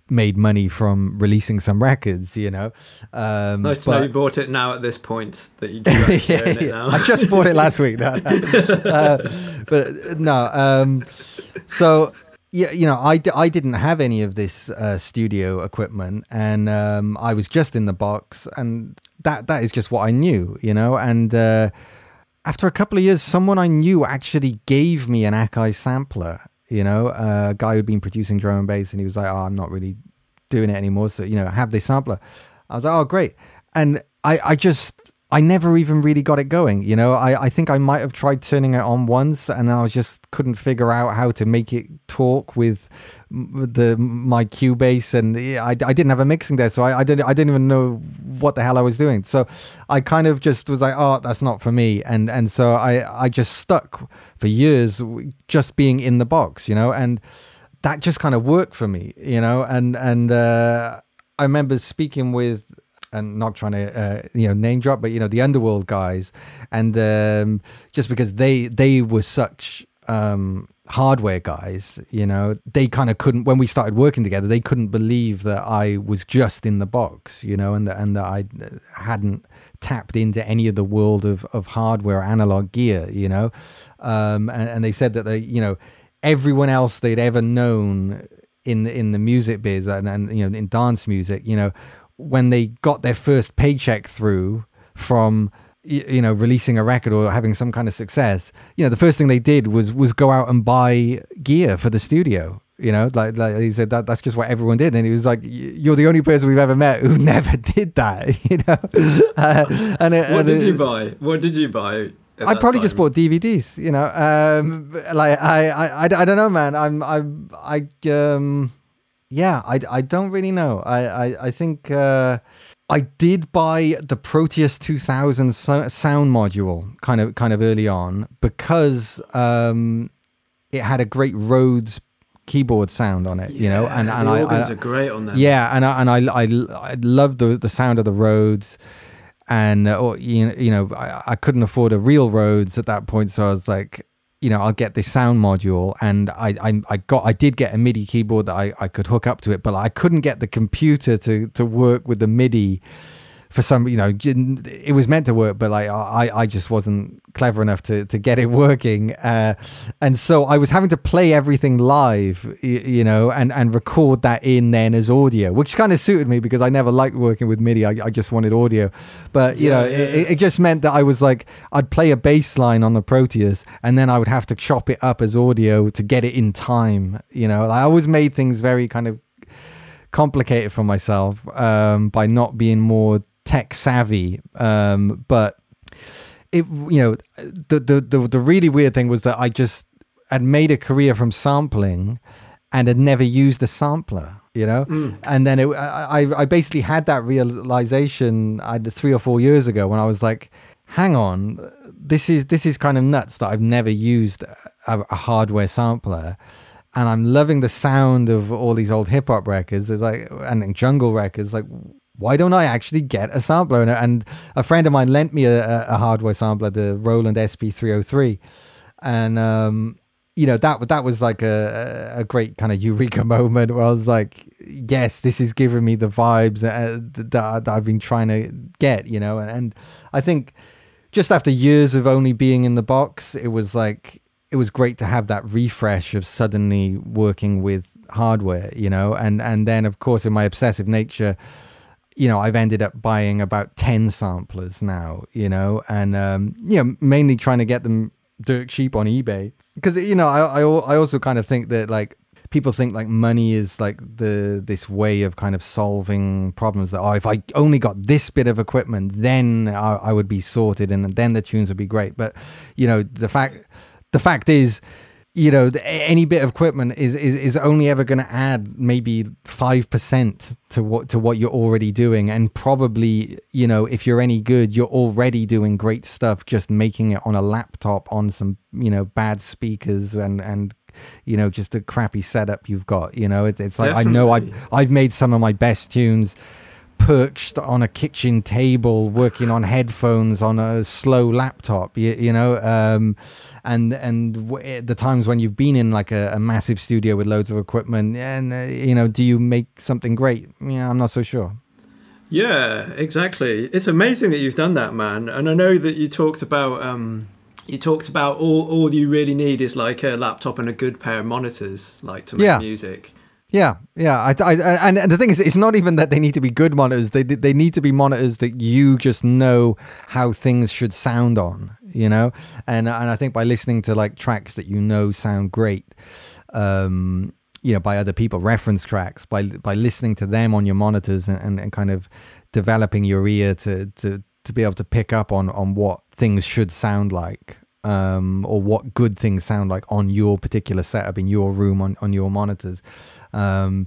made money from releasing some records. You know, um, nice to but, know you bought it now at this point that you do yeah, it now. I just bought it last week. No, uh, but no, um, so yeah, you know, I, I didn't have any of this uh, studio equipment, and um, I was just in the box, and that that is just what I knew, you know, and. Uh, after a couple of years, someone I knew actually gave me an Akai sampler. You know, a guy who'd been producing drum and bass, and he was like, "Oh, I'm not really doing it anymore." So you know, have this sampler. I was like, "Oh, great!" And I, I just I never even really got it going. You know, I, I think I might have tried turning it on once and I just couldn't figure out how to make it talk with the my Cubase and I, I didn't have a mixing there. So I, I didn't I didn't even know what the hell I was doing. So I kind of just was like, oh, that's not for me. And, and so I, I just stuck for years just being in the box, you know, and that just kind of worked for me, you know, and, and, uh, I remember speaking with and not trying to uh, you know name drop, but you know the underworld guys, and um, just because they they were such um, hardware guys, you know, they kind of couldn't when we started working together, they couldn't believe that I was just in the box, you know, and that and that I hadn't tapped into any of the world of of hardware analog gear, you know, um, and, and they said that they you know everyone else they'd ever known in the, in the music biz and, and you know in dance music, you know, when they got their first paycheck through from you know releasing a record or having some kind of success you know the first thing they did was was go out and buy gear for the studio you know like, like he said that that's just what everyone did and he was like you're the only person we've ever met who never did that you know uh, and it, what and did it, you buy what did you buy I probably time? just bought DVDs, you know. Um, like I, I, I, I don't know, man. I'm, I'm, I, um, yeah, I, I don't really know. I, I, I think uh, I did buy the Proteus 2000 so- sound module kind of kind of early on because um, it had a great Rhodes keyboard sound on it, yeah, you know, and and the I, organs I, are great on them. Yeah, and I, and I I, I love the the sound of the Rhodes, and uh, or, you know, you know I, I couldn't afford a real Rhodes at that point, so I was like, you know, I'll get this sound module, and I, I, I got, I did get a MIDI keyboard that I, I could hook up to it, but I couldn't get the computer to to work with the MIDI for some, you know, it was meant to work, but like I, I just wasn't clever enough to to get it working, uh, and so I was having to play everything live, you, you, know, and and record that in then as audio, which kind of suited me because I never liked working with MIDI. I, I just wanted audio, but you yeah, know, yeah, it, it, just meant that I was like, I'd play a bass line on the Proteus, and then I would have to chop it up as audio to get it in time. You know, I always made things very kind of complicated for myself um, by not being more tech savvy, um, but it you know the, the the the really weird thing was that I just had made a career from sampling and had never used a sampler you know? Mm. and then it, I, I basically had that realization I three or four years ago when I was like hang on this is this is kind of nuts that I've never used a, a hardware sampler. And I'm loving the sound of all these old hip hop records. It's like and jungle records like why don't I actually get a sampler? And a friend of mine lent me a, a hardware sampler, the Roland SP303. And um, you know that that was like a a great kind of eureka moment where I was like, yes, this is giving me the vibes uh, that, that I've been trying to get, you know, and, and I think just after years of only being in the box, it was like it was great to have that refresh of suddenly working with hardware, you know, and and then of course in my obsessive nature, you know, I've ended up buying about ten samplers now, you know, and um, you know, mainly trying to get them dirt cheap on eBay. Because you know I, I I also kind of think that like people think like money is like the this way of kind of solving problems that oh if I only got this bit of equipment then I, I would be sorted and then the tunes would be great. But you know the fact the fact is you know any bit of equipment is is, is only ever going to add maybe 5% to what to what you're already doing and probably you know if you're any good you're already doing great stuff just making it on a laptop on some you know bad speakers and and you know just a crappy setup you've got you know it, it's like Definitely. i know i've i've made some of my best tunes perched on a kitchen table working on headphones on a slow laptop you, you know um, and and w- eh, the times when you've been in like a, a, massive studio with loads of equipment and uh, you know do you make something great? Yeah i'm not so sure. Yeah exactly. It's amazing that you've done that man. And i know that you talked about um, you talked about all all you really need is like a laptop and a good pair of monitors like to make yeah. music yeah, yeah, I, I, and, and the thing is, it's not even that they need to be good monitors. They they need to be monitors that you just know how things should sound on, you know. And and I think by listening to like tracks that you know sound great, um, you know, by other people, reference tracks, by by listening to them on your monitors and, and, and kind of developing your ear to to to be able to pick up on on what things should sound like um, or what good things sound like on your particular setup in your room on, on your monitors. Um,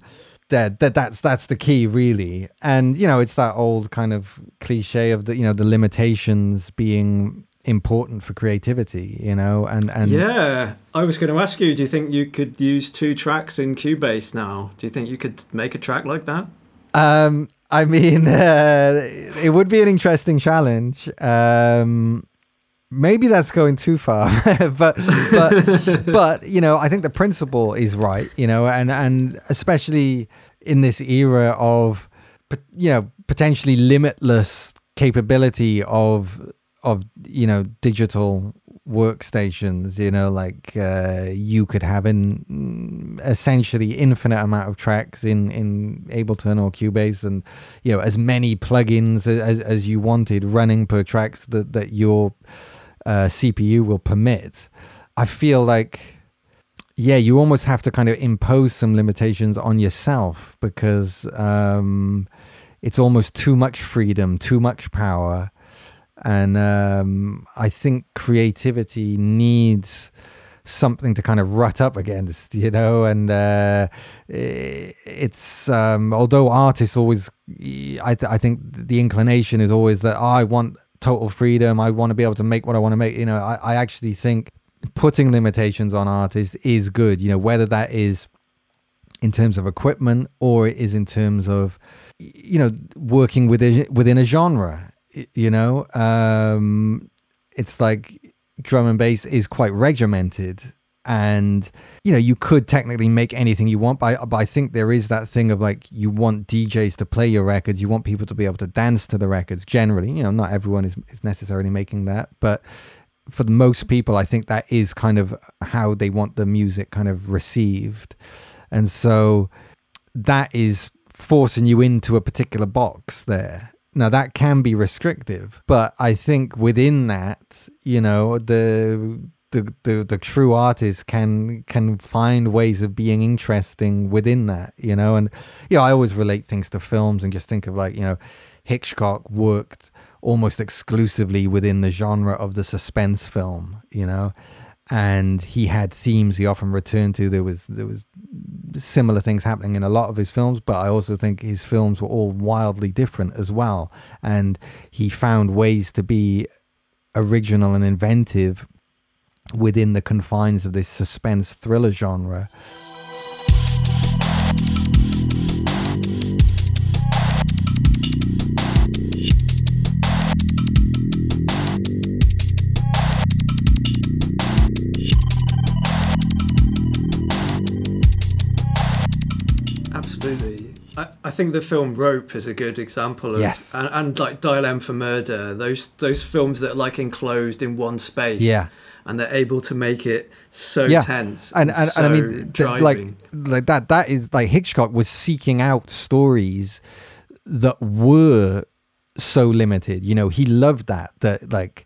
that, that that's that's the key really. And you know it's that old kind of cliche of the you know the limitations being important for creativity you know and and yeah i was going to ask you do you think you could use two tracks in cubase now? Do you think you could make a track like that? Um i mean uh, it would be an interesting challenge. Um maybe that's going too far but but but you know i think the principle is right you know and and especially in this era of you know potentially limitless capability of of you know digital workstations you know like uh, you could have an essentially infinite amount of tracks in in ableton or cubase and you know as many plugins as as you wanted running per tracks that that your uh, CPU will permit, I feel like, yeah, you almost have to kind of impose some limitations on yourself because um, it's almost too much freedom, too much power. And um, I think creativity needs something to kind of rut up against, you know. And uh, it's um, although artists always, I, th- I think the inclination is always that oh, I want total freedom. I want to be able to make what I want to make. You know, I, I actually think putting limitations on artists is good. You know, whether that is in terms of equipment or it is in terms of you know working within within a genre. You know, um, it's like drum and bass is quite regimented and you know you could technically make anything you want but I, but I think there is that thing of like you want djs to play your records. You want people to be able to dance to the records generally. You know not everyone is, is necessarily making that but for most people i think that is kind of how they want the music kind of received. And so that is forcing you into a particular box there. Now that can be restrictive but i think within that you know the the, the the true artist can can find ways of being interesting within that, you know. And know, I always relate things to films and just think of like you know, Hitchcock worked almost exclusively within the genre of the suspense film, you know, and he had themes he often returned to. There was there was similar things happening in a lot of his films, but I also think his films were all wildly different as well, and he found ways to be original and inventive within the confines of this suspense thriller genre. Absolutely. I, I think the film Rope is a good example of, yes. and, and like Dial M for Murder, those those films that are like enclosed in one space. Yeah and they're able to make it so Yeah. tense and and, and, so and I mean th- like like that that is like Hitchcock was seeking out stories that were so limited you know he loved that that like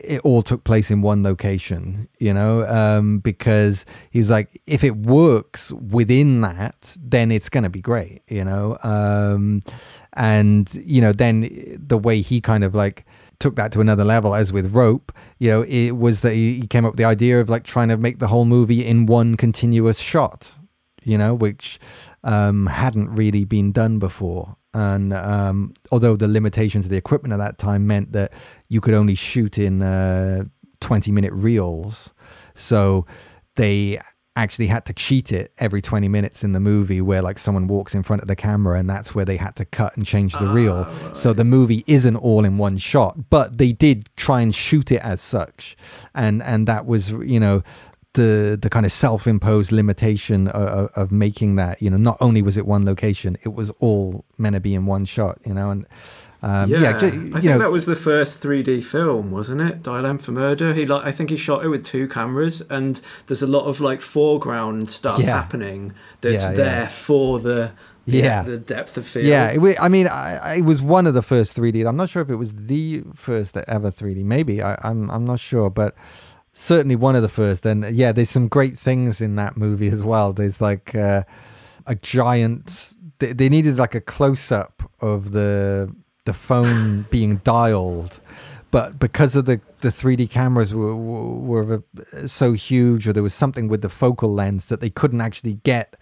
it all took place in one location you know um because he's like if it works within that then it's going to be great you know um and you know then the way he kind of like took that to another level. As with rope you know it was that he came up with the idea of like trying to make the whole movie in one continuous shot you know which um hadn't really been done before. And um although the limitations of the equipment at that time meant that you could only shoot in uh 20 minute reels. So they actually had to cheat it every 20 minutes in the movie where like someone walks in front of the camera and that's where they had to cut and change the reel. Ah, so the movie isn't all in one shot but they did try and shoot it as such. And and that was you know the the kind of self-imposed limitation of, of making that you know not only was it one location it was all meant to be in one shot you know and um, yeah, yeah, ju- I think know that was the first 3D film, wasn't it? Dial M for Murder. He like, I think he shot it with two cameras, and there's a lot of like foreground stuff Yeah. happening that's Yeah, there for the Yeah. the depth of field. Yeah, it, I mean, I, I- it was one of the first 3D. I'm not sure if it was the first ever 3D. Maybe I, I'm I'm not sure, but certainly one of the first. And yeah, there's some great things in that movie as well. There's like uh, a giant. They, they needed like a close up of the the phone being dialed. But because of the, the 3D cameras were, were, so huge, or there was something with the focal lens that they couldn't actually get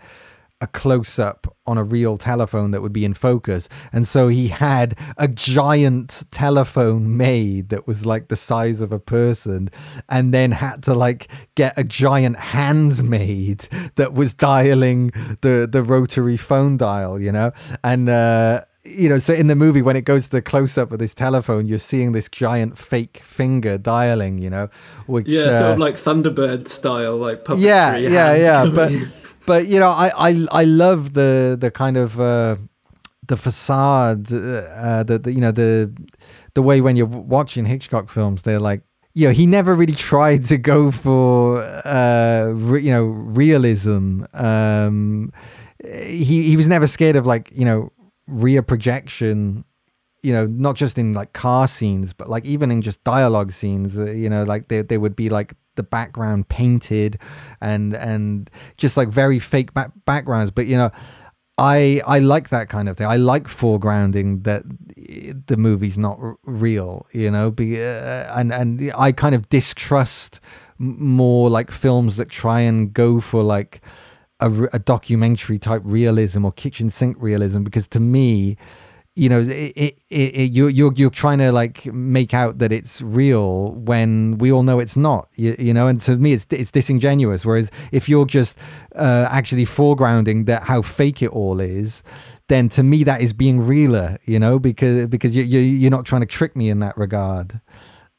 a close up on a real telephone that would be in focus. And so he had a giant telephone made that was like the size of a person, and then had to like get a giant hand made that was dialing the, the rotary phone dial, you know? And, uh, you know, so in the movie, when it goes to the close up of this telephone, you're seeing this giant fake finger dialing, you know, which Yeah, sort uh, of like Thunderbird style, like puppetry. yeah yeah yeah but but you know i i i love the the kind of uh the facade uh the, the you know the the way when you're watching hitchcock films they're like you know he never really tried to go for uh re, you know realism um he he was never scared of like you know rear projection you know not just in like car scenes but like even in just dialogue scenes uh, you know like there, there would be like the background painted and and just like very fake back- backgrounds. But you know i i like that kind of thing. I like foregrounding that uh, the movie's not r- real you know be, uh, and and i kind of distrust more like films that try and go for like a, a documentary type realism or kitchen sink realism because to me you know it, it, it you're, you're you're trying to like make out that it's real when we all know it's not you, you know? And to me it's it's disingenuous. Whereas if you're just uh, actually foregrounding that how fake it all is then to me that is being realer you know? Because because you, you you're not trying to trick me in that regard.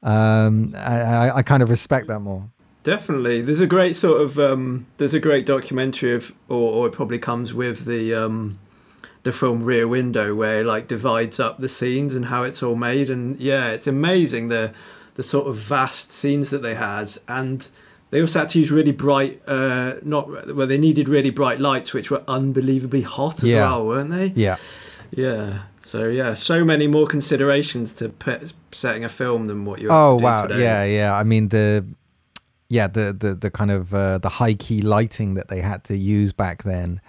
Um I, I i kind of respect that more Definitely, there's a great sort of um, there's a great documentary of, or, or it probably comes with the um, the film Rear Window, where it, like divides up the scenes and how it's all made, and yeah, it's amazing the the sort of vast scenes that they had, and they also had to use really bright, uh, not well, they needed really bright lights, which were unbelievably hot as Yeah. well, weren't they? yeah Yeah. So yeah, so many more considerations to setting a film than what you. Oh wow, today. yeah, yeah. I mean the yeah the the the kind of uh, the high key lighting that they had to use back then,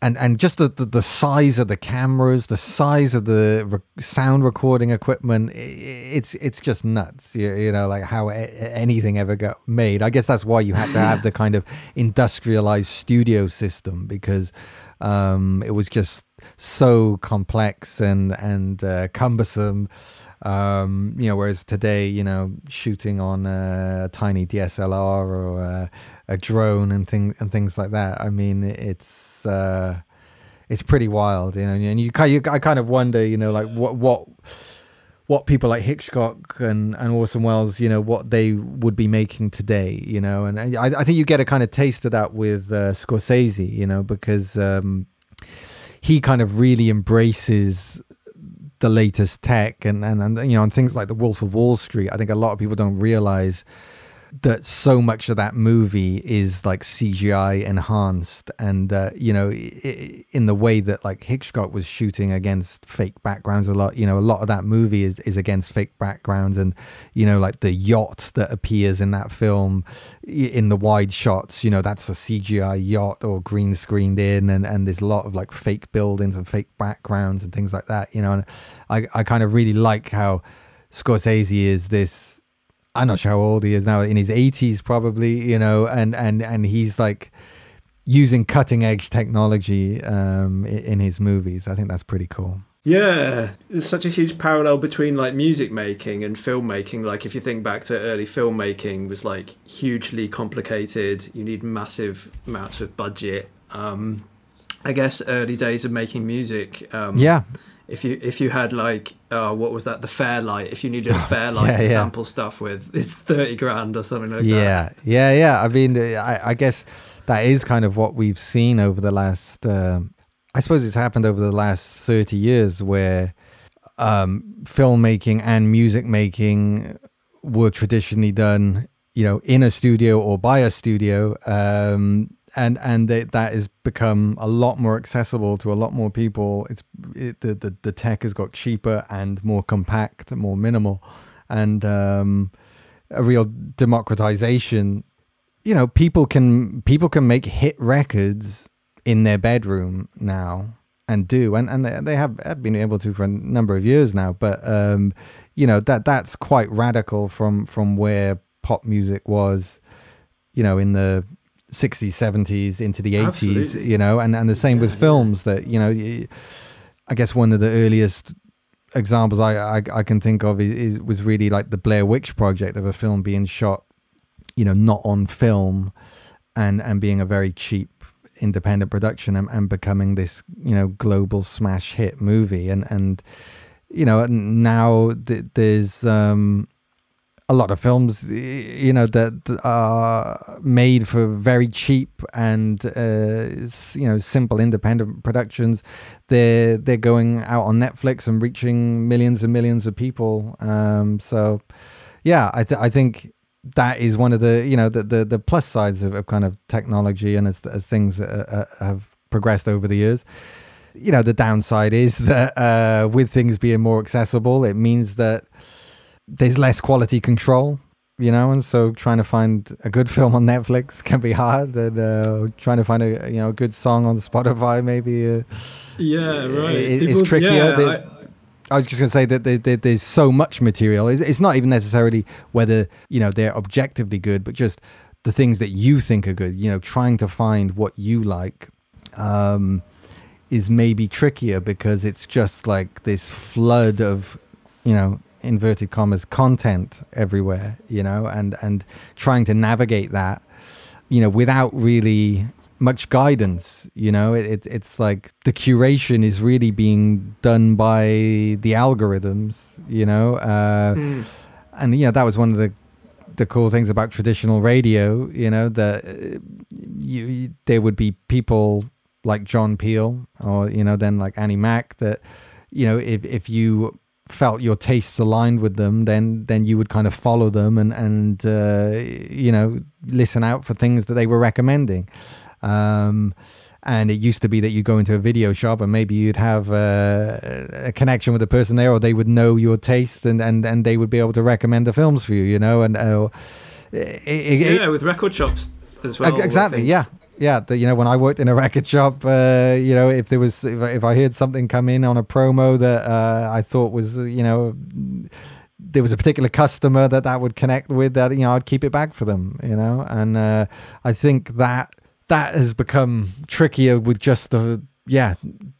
and and just the the, the size of the cameras, the size of the re- sound recording equipment, it's it's just nuts. You, you know, like how a- anything ever got made. I guess that's why you had to have the kind of industrialized studio system because um, it was just so complex and and uh, cumbersome. Um, you know, whereas today, you know, shooting on a tiny DSLR or a, a drone and things and things like that. I mean, it's uh, it's pretty wild, you know. And you, you, I kind of wonder, you know, like what what what people like Hitchcock and, and Orson Welles, you know, what they would be making today, you know, and I, I think you get a kind of taste of that with uh, Scorsese, you know, because um, he kind of really embraces the latest tech and, and, and you know, and things like the Wolf of Wall Street. I think a lot of people don't realize that so much of that movie is like CGI enhanced, and uh, you know, in the way that like Hitchcock was shooting against fake backgrounds a lot. You know, a lot of that movie is is against fake backgrounds, and you know, like the yacht that appears in that film in the wide shots. You know, that's a CGI yacht or green screened in, and and there's a lot of like fake buildings and fake backgrounds and things like that. You know, and I I kind of really like how Scorsese is this I'm not sure how old he is now, in his 80s probably, you know, and and and he's like using cutting edge technology um, in his movies. I think that's pretty cool. Yeah, there's such a huge parallel between like music making and filmmaking. Like if you think back to early filmmaking, was like hugely complicated. You need massive amounts of budget. Um, I guess early days of making music. Um, yeah, if you if you had like uh, what was that the Fairlight if you needed a Fairlight yeah, to yeah. sample stuff with it's 30 grand or something like yeah. that yeah yeah yeah i mean I, I, guess that is kind of what we've seen over the last uh, i suppose it's happened over the last 30 years where um, filmmaking and music making were traditionally done you know in a studio or by a studio um, and and they, that has become a lot more accessible to a lot more people. It's it, the, the the tech has got cheaper and more compact, and more minimal, and um, a real democratization. You know, people can people can make hit records in their bedroom now and do and and they have, have been able to for a number of years now but um you know that that's quite radical from from where pop music was you know in the 60s 70s into the 80s Absolutely. you know and and the same yeah, with films yeah. that you know i guess one of the earliest examples i i, I can think of is, is, was really like the blair witch project of a film being shot you know not on film and and being a very cheap independent production and, and becoming this you know global smash hit movie and and you know now th- there's um a lot of films, you know, that are made for very cheap and uh, you know simple independent productions. They're they're going out on Netflix and reaching millions and millions of people. Um, so, yeah, I th- I think that is one of the you know the the, the plus sides of, of kind of technology and as as things uh, uh, have progressed over the years. You know, the downside is that uh, with things being more accessible, it means that there's less quality control you know and so trying to find a good film on netflix can be hard and uh, trying to find a you know a good song on spotify maybe uh, yeah right. it, it's trickier. yeah, I, I, was just going to say that there, there, there's so much material. It's, it's not even necessarily whether you know they're objectively good but just the things that you think are good you know trying to find what you like um, is maybe trickier because it's just like this flood of you know inverted commas content everywhere you know and and trying to navigate that you know without really much guidance you know it, it, it's like the curation is really being done by the algorithms you know uh, mm. and you know that was one of the the cool things about traditional radio you know that uh, you, you there would be people like John Peel or you know then like Annie Mac that you know if if you felt your tastes aligned with them, then then you would kind of follow them and and uh, you know listen out for things that they were recommending. Um, and it used to be that you go into a video shop and maybe you'd have a, a, connection with the person there, or they would know your taste and, and, and they would be able to recommend the films for you, you know. And uh, it, it, yeah, with record shops as well. Exactly. Yeah, yeah, the, you know, when I worked in a record shop, uh, you know, if there was, if I, if I heard something come in on a promo that uh, I thought was, you know, there was a particular customer that that would connect with, that you know, I'd keep it back for them, you know, and uh, I think that that has become trickier with just the yeah,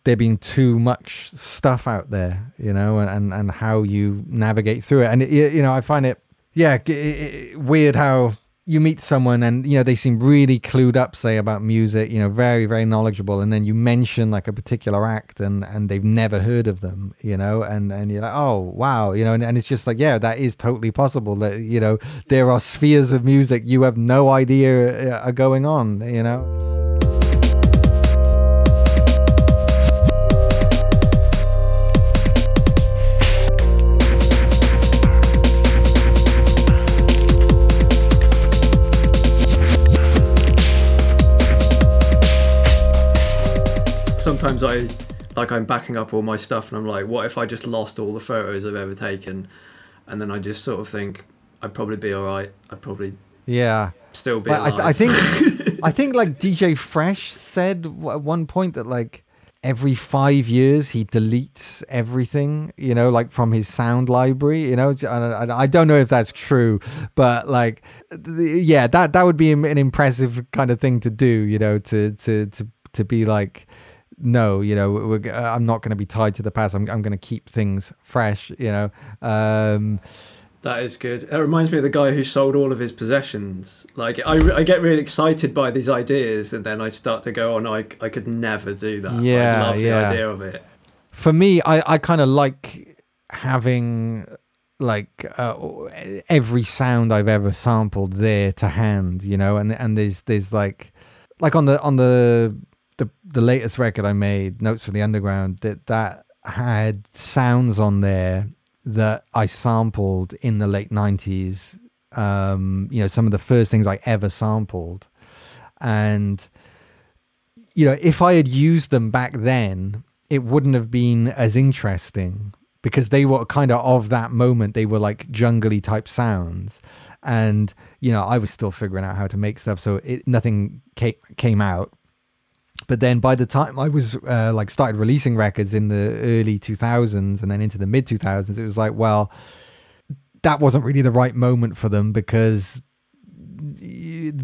there being too much stuff out there, you know, and and, and how you navigate through it, and it, you know, I find it yeah it, it, weird how you meet someone and you know they seem really clued up say about music you know very very knowledgeable and then you mention like a particular act and and they've never heard of them you know and and you're like oh wow you know and, and it's just like yeah that is totally possible that you know there are spheres of music you have no idea uh, are going on you know sometimes I like I'm backing up all my stuff and I'm like, what if I just lost all the photos I've ever taken? And then I just sort of think I'd probably be all right. I'd probably yeah still be. Alive. I, I think I think like DJ Fresh said at one point that like every five years he deletes everything, you know, like from his sound library, you know. I don't know if that's true, but like, yeah, that that would be an impressive kind of thing to do, you know, to to to to be like no, you know, I'm not going to be tied to the past. I'm, I'm going to keep things fresh, you know. Um, that is good. It reminds me of the guy who sold all of his possessions. Like, I, I get really excited by these ideas, and then I start to go, oh no, I, I could never do that. Yeah, I love yeah. the idea of it. For me, I, I kind of like having like uh, every sound I've ever sampled there to hand, you know, and and there's there's like like on the on the the the latest record I made, Notes from the Underground, that that had sounds on there that I sampled in the late nineties. Um, you know, some of the first things I ever sampled, and you know, if I had used them back then, it wouldn't have been as interesting because they were kind of of that moment. They were like jungly type sounds, and you know, I was still figuring out how to make stuff, so it nothing came came out but then by the time I was uh, like started releasing records in the early 2000s and then into the mid 2000s, it was like, well, that wasn't really the right moment for them because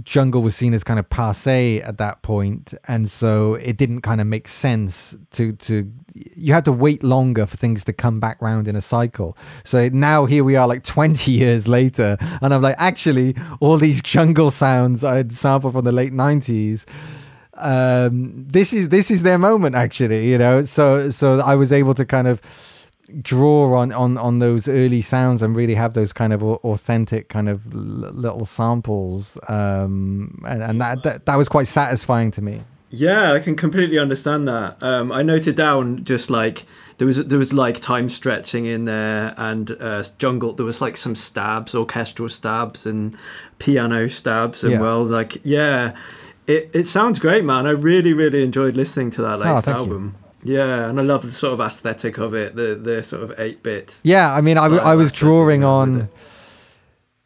jungle was seen as kind of passe at that point. And so it didn't kind of make sense to to you had to wait longer for things to come back round in a cycle. So now here we are like 20 years later and i'm like actually all these jungle sounds i'd sampled from the late 90s um, this is this is their moment actually you know? So so i was able to kind of draw on on on those early sounds and really have those kind of authentic kind of little samples um, and, and that, that that was quite satisfying to me. Yeah i can completely understand that. Um, i noted down just like there was there was like time stretching in there and uh, jungle there was like some stabs orchestral stabs and piano stabs and yeah. well like yeah it, it sounds great, man. I really, really enjoyed listening to that oh, latest oh, album. You. Yeah, and I love the sort of aesthetic of it, the the sort of eight bit. Yeah, I mean, I, I was drawing on.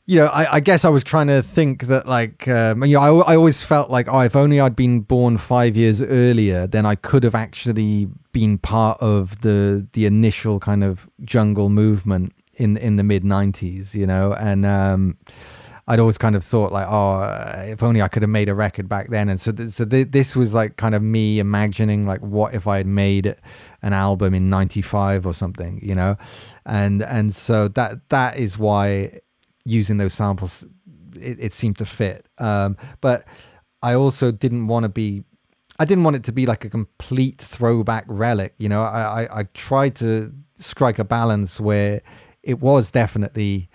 You know, I, I, guess I was trying to think that, like, um, you know, I, I always felt like, oh, if only I'd been born five years earlier, then I could have actually been part of the the initial kind of jungle movement in in the mid '90s. You know, and um, I'd always kind of thought like, oh, if only I could have made a record back then. And so, th- so th- this was like kind of me imagining like, what if I had made an album in '95 or something, you know? And and so that that is why using those samples, it, it seemed to fit. Um, but I also didn't want to be. I didn't want it to be like a complete throwback relic, you know. I, I, I tried to strike a balance where it was definitely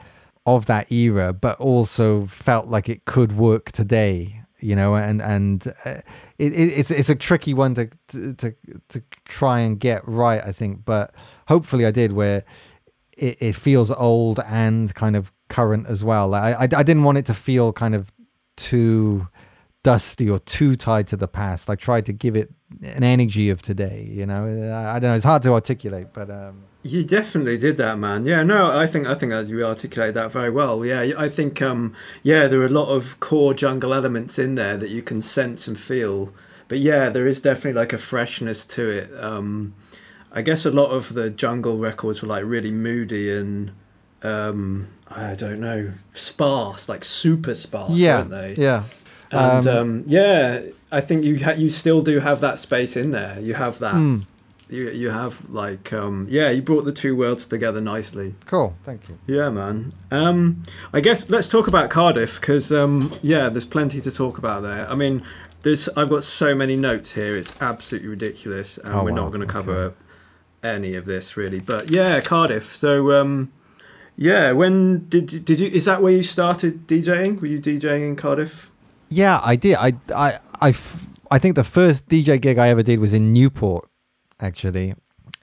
of that era, but also felt like it could work today. You know, and and uh, it, it's it's a tricky one to, to to try and get right, I think. But hopefully, I did. Where it, it feels old and kind of current as well. I, I I didn't want it to feel kind of too dusty or too tied to the past. I tried to give it an energy of today. You know, I, I don't know. It's hard to articulate, but um, you definitely did that, man. Yeah, no, I think I think that you articulated that very well. Yeah, I think um, yeah, there are a lot of core jungle elements in there that you can sense and feel. But yeah, there is definitely like a freshness to it. Um, I guess a lot of the jungle records were like really moody and um, I don't know, sparse, like super sparse, yeah, weren't they? Yeah. And um, um, yeah, I think you ha- you still do have that space in there. You have that. Mm you you have like um yeah you brought the two worlds together nicely. Cool thank you. Yeah man. Um i guess let's talk about cardiff because um yeah there's plenty to talk about there. I mean there's i've got so many notes here it's absolutely ridiculous and oh, we're wow. not going to cover okay. any of this really. But yeah cardiff so um yeah when did did you is that where you started djing? Were you djing in cardiff? Yeah i did. I i i, I think the first dj gig i ever did was in newport actually,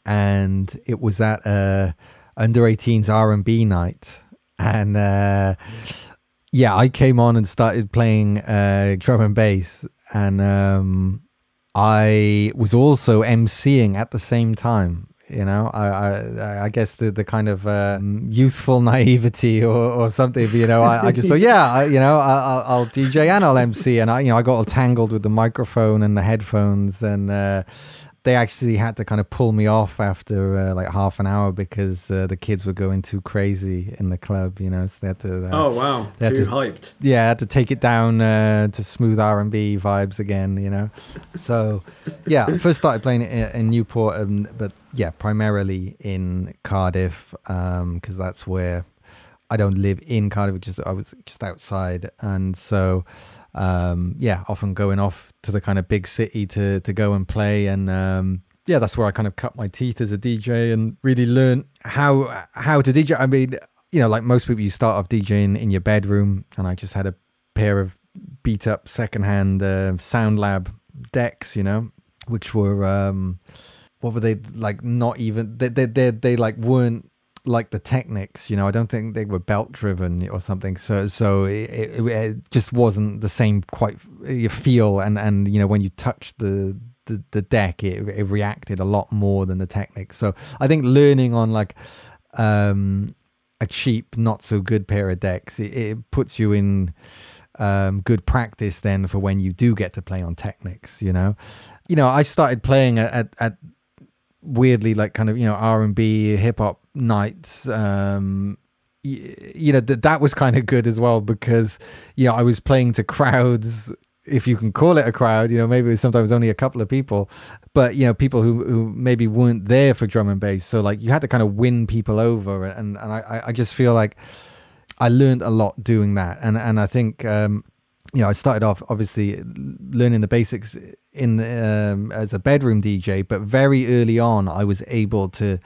and it was at a under 18s R&B night, and uh, yeah, I came on and started playing uh, drum and bass, and um, I was also emceeing at the same time. You know, I I, I guess the the kind of uh, youthful naivety or, or something. You know, I, I just thought, yeah, I, you know, I, will I'll DJ and I'll MC, and I you know I got all tangled with the microphone and the headphones and. Uh, they actually had to kind of pull me off after uh, like half an hour because uh, the kids were going too crazy in the club, you know. So they had to. Uh, oh wow! They too to, hyped. Yeah, I had to take it down uh, to smooth R and B vibes again, you know. So, yeah, I first started playing it in, in Newport, um, but yeah, primarily in Cardiff because um, that's where I don't live in Cardiff. Just I was just outside, and so um, yeah, often going off to the kind of big city to to go and play, and um, yeah, that's where I kind of cut my teeth as a DJ and really learn how how to DJ. I mean, you know, like most people, you start off DJing in your bedroom, and I just had a pair of beat up secondhand uh, Sound Lab decks, you know, which were um, what were they like? Not even they they they, they like weren't like the Technics, you know, I don't think they were belt driven or something. So so it, it, it, just wasn't the same quite you feel and and you know when you touch the the, the deck it, it reacted a lot more than the Technics. So I think learning on like um a cheap not so good pair of decks it, it puts you in um, good practice then for when you do get to play on Technics, you know. You know, I started playing at, at, at weirdly like kind of you know R and B hip hop nights. Um, you, know that that was kind of good as well because you know I was playing to crowds if you can call it a crowd, you know, maybe it was sometimes only a couple of people, but you know, people who, who maybe weren't there for drum and bass. So like you had to kind of win people over, and and I I just feel like I learned a lot doing that, and and I think um, you know I started off obviously learning the basics in um, as a bedroom DJ, but very early on I was able to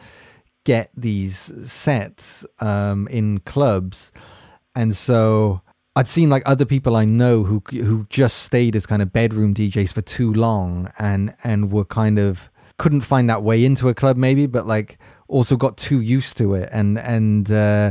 get these sets um, in clubs, and so I'd seen like other people I know who who just stayed as kind of bedroom DJs for too long, and and were kind of couldn't find that way into a club maybe, but like also got too used to it, and and uh,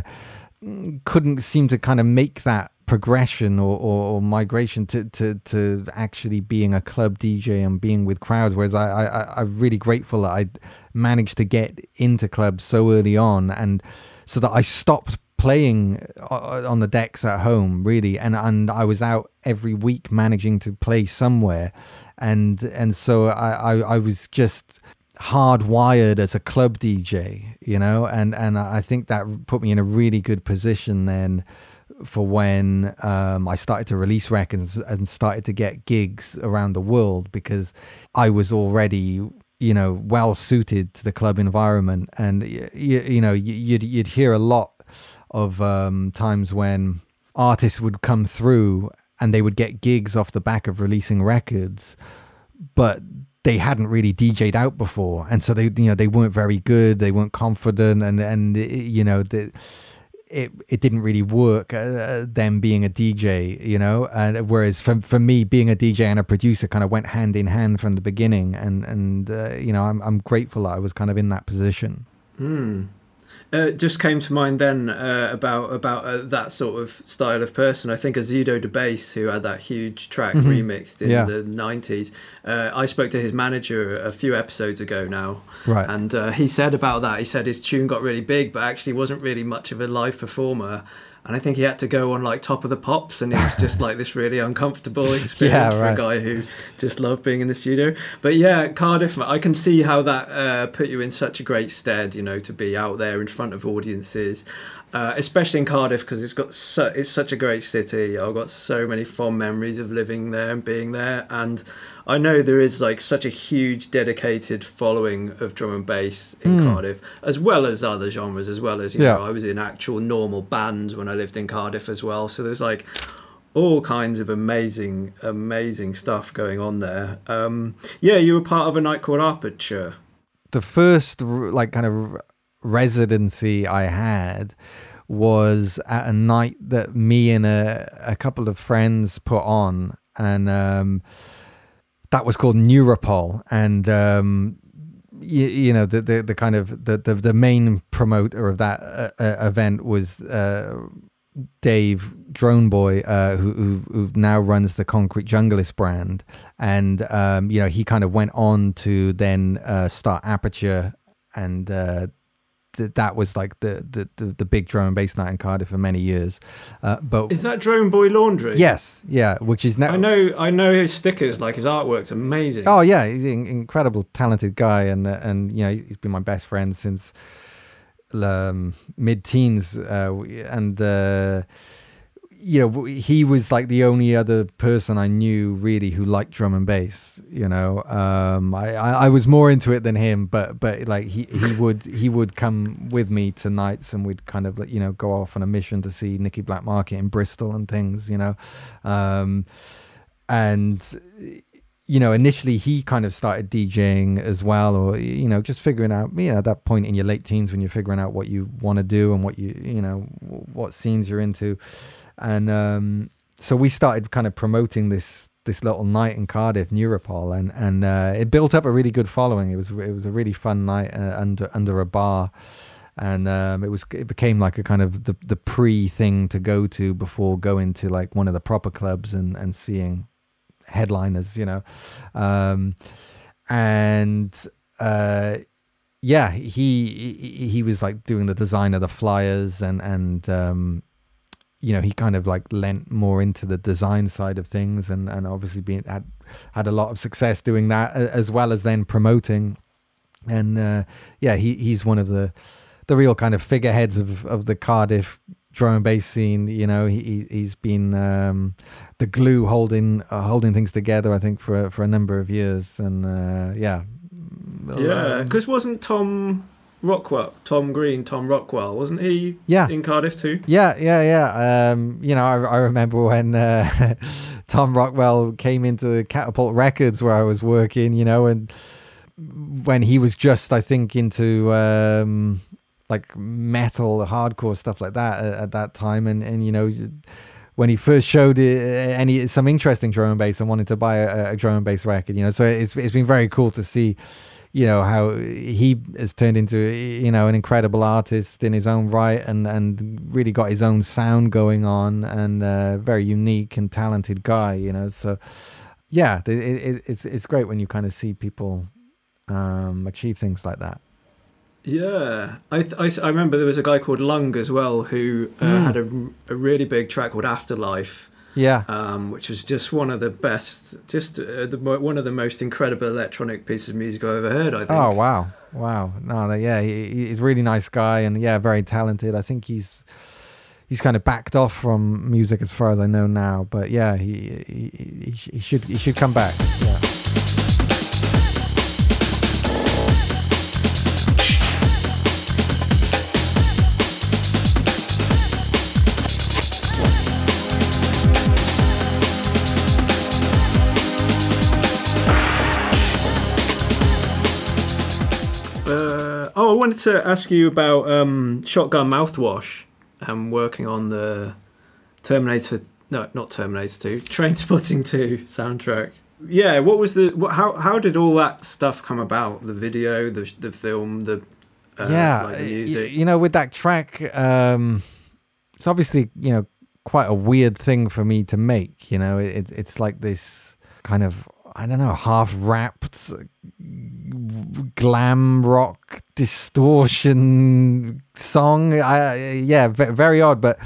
couldn't seem to kind of make that progression or, or, or, migration to, to, to actually being a club DJ and being with crowds. Whereas I, I, I'm really grateful that I managed to get into clubs so early on and so that I stopped playing uh, on the decks at home really and and I was out every week managing to play somewhere and and so I, I, I was just hardwired as a club DJ you know and and I think that put me in a really good position then for when um, I started to release records and started to get gigs around the world because I was already you know well suited to the club environment. And you, you know you'd you'd hear a lot of um, times when artists would come through and they would get gigs off the back of releasing records but they hadn't really DJ'd out before. And so they you know they weren't very good they weren't confident and and you know the it it didn't really work. Uh, them being a DJ, you know, and whereas for for me being a DJ and a producer kind of went hand in hand from the beginning, and and uh, you know I'm I'm grateful that I was kind of in that position. Hmm. Uh, just came to mind then uh, about about uh, that sort of style of person. I think Azzido Da Bass, who had that huge track mm-hmm. remixed in yeah. the nineties. Uh, I spoke to his manager a few episodes ago now, right? And uh, he said about that. He said his tune got really big, but actually wasn't really much of a live performer and I think he had to go on like top of the pops, and it was just like this really uncomfortable experience yeah, right. for a guy who just loved being in the studio. But yeah, Cardiff, I can see how that uh, put you in such a great stead, you know, to be out there in front of audiences, uh, especially in Cardiff because it's got su- it's such a great city. I've got so many fond memories of living there and being there, and I know there is like such a huge dedicated following of drum and bass in mm. Cardiff, as well as other genres, as well as you yeah. know, I was in actual normal bands when I lived in Cardiff as well. So there's like all kinds of amazing, amazing stuff going on there. Um, yeah, you were part of a night called Aperture. The first like kind of residency I had was at a night that me and a, a couple of friends put on, and um, that was called Neuropol, and um, you, you, know the, the, the kind of the, the, the main promoter of that uh, uh, event was uh, Dave Drone Boy, uh, who, who, who now runs the Concrete Junglist brand, and um, you know he kind of went on to then uh, start Aperture, and th- that was like the, the, the the big drum and bass night in Cardiff for many years. Uh, but is that Drone Boy Laundry? Yes, yeah, which is now. I know, I know his stickers, like his artwork's amazing. Oh yeah, he's an incredible, talented guy, and and you know he's been my best friend since um, mid-teens, uh, and uh, you know he was like the only other person I knew really who liked drum and bass. You know, um, I, I, I was more into it than him, but but like he he would he would come with me to nights, and we'd kind of you know go off on a mission to see Nicky Blackmarket in Bristol and things. You know, um, and you know, initially he kind of started DJing as well, or you know, just figuring out, you know, at that point in your late teens when you're figuring out what you want to do and what you, you know, what scenes you're into, and um, so we started kind of promoting this this little night in Cardiff, Neuropol, and and uh, it built up a really good following. It was it was a really fun night uh, under under a bar. And um, it was it became like a kind of the, the pre thing to go to before going to like one of the proper clubs and, and seeing headliners, you know. Um, and uh, yeah, he, he, was like doing the design of the flyers and and um, you know he kind of like lent more into the design side of things and and obviously being had had a lot of success doing that as well as then promoting. And uh, yeah, he he's one of the the real kind of figureheads of of the Cardiff drum and bass scene. You know, he he's been um, the glue holding uh, holding things together. I think for for a number of years, and uh, yeah, yeah. Because um, wasn't Tom Rockwell, Tom Green, Tom Rockwell, wasn't he? Yeah, in Cardiff too. Yeah, yeah, yeah. Um, you know, I, I remember when uh, Tom Rockwell came into Catapult Records where I was working. You know, and when he was just, I think, into um, like metal, hardcore stuff like that at, at, that time, and and you know. When he first showed any some interesting drum and bass and wanted to buy a, a drum and bass record, you know, so it's it's been very cool to see, you know how he has turned into you know an incredible artist in his own right and and really got his own sound going on and uh, very unique and talented guy you know so yeah it, it, it's it's great when you kind of see people um, achieve things like that yeah, I, I, I, remember there was a guy called Lung as well who uh, mm. had a, a really big track called Afterlife. Yeah, um, which was just one of the best, just uh, the, one of the most incredible electronic pieces of music I've ever heard. I think. Oh wow, wow! No, yeah, he, he's a really nice guy and yeah, very talented. I think he's he's kind of backed off from music as far as I know now, but yeah, he he, he should he should come back. Yeah. Oh, I wanted to ask you about um, Shotgun Mouthwash and working on the Terminator. No, not Terminator Two. Trainspotting Two soundtrack. Yeah, what was the? What, how how did all that stuff come about? The video, the the film, the uh, yeah, like the you, you, know, with that track, um, it's obviously you know quite a weird thing for me to make. You know, it, it's like this kind of I don't know, half rapped glam rock distortion song. I, yeah, very odd, but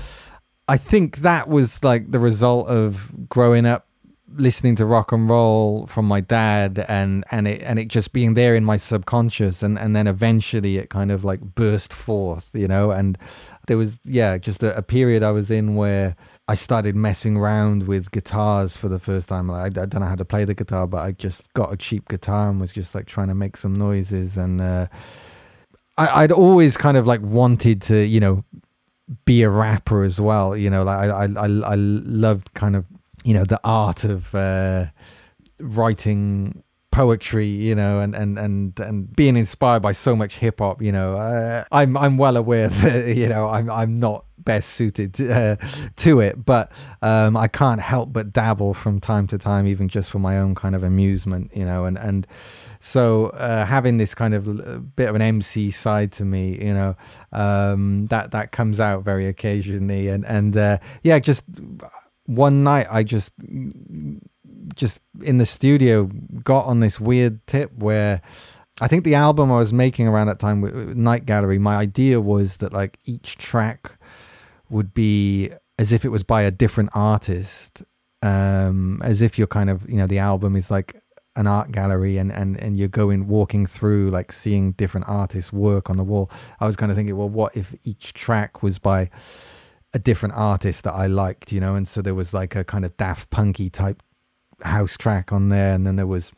I think that was like the result of growing up listening to rock and roll from my dad and and it and it just being there in my subconscious and and then eventually it kind of like burst forth you know and there was yeah just a, a period i was in where I started messing around with guitars for the first time. Like, I, I, don't know how to play the guitar, but I just got a cheap guitar and was just like trying to make some noises. And uh, I, would always kind of like wanted to, you know, be a rapper as well. You know, like I, I, I loved kind of, you know, the art of uh, writing poetry, you know, and and and and being inspired by so much hip hop, you know, uh, I'm I'm well aware that you know I'm I'm not best suited uh, to it. But um, I can't help but dabble from time to time, even just for my own kind of amusement, you know. And and so uh, having this kind of bit of an MC side to me, you know, um, that that comes out very occasionally. And and uh, yeah, just one night I just just in the studio got on this weird tip where I think the album I was making around that time, Night Gallery, my idea was that like each track would be as if it was by a different artist, um, as if you're kind of, you know, the album is like an art gallery and, and, and you're going walking through like seeing different artists work on the wall. I was kind of thinking, well, what if each track was by a different artist that I liked, you know? And so there was like a kind of Daft Punky type house track on there, and then there was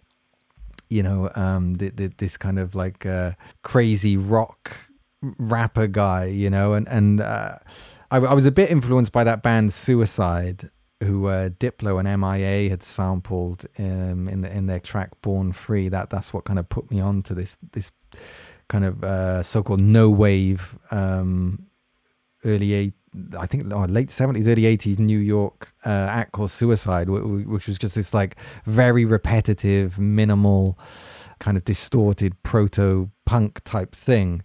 you know, um, the, the, this kind of like uh, crazy rock rapper guy, you know, and and uh, I, I, was a bit influenced by that band Suicide, who uh, Diplo and MIA had sampled um, in the in their track Born Free. That that's what kind of put me on to this this kind of uh, so-called no wave um, early eight I think oh, late seventies, early eighties New York uh, act called Suicide, which was just this like very repetitive, minimal, kind of distorted proto punk type thing.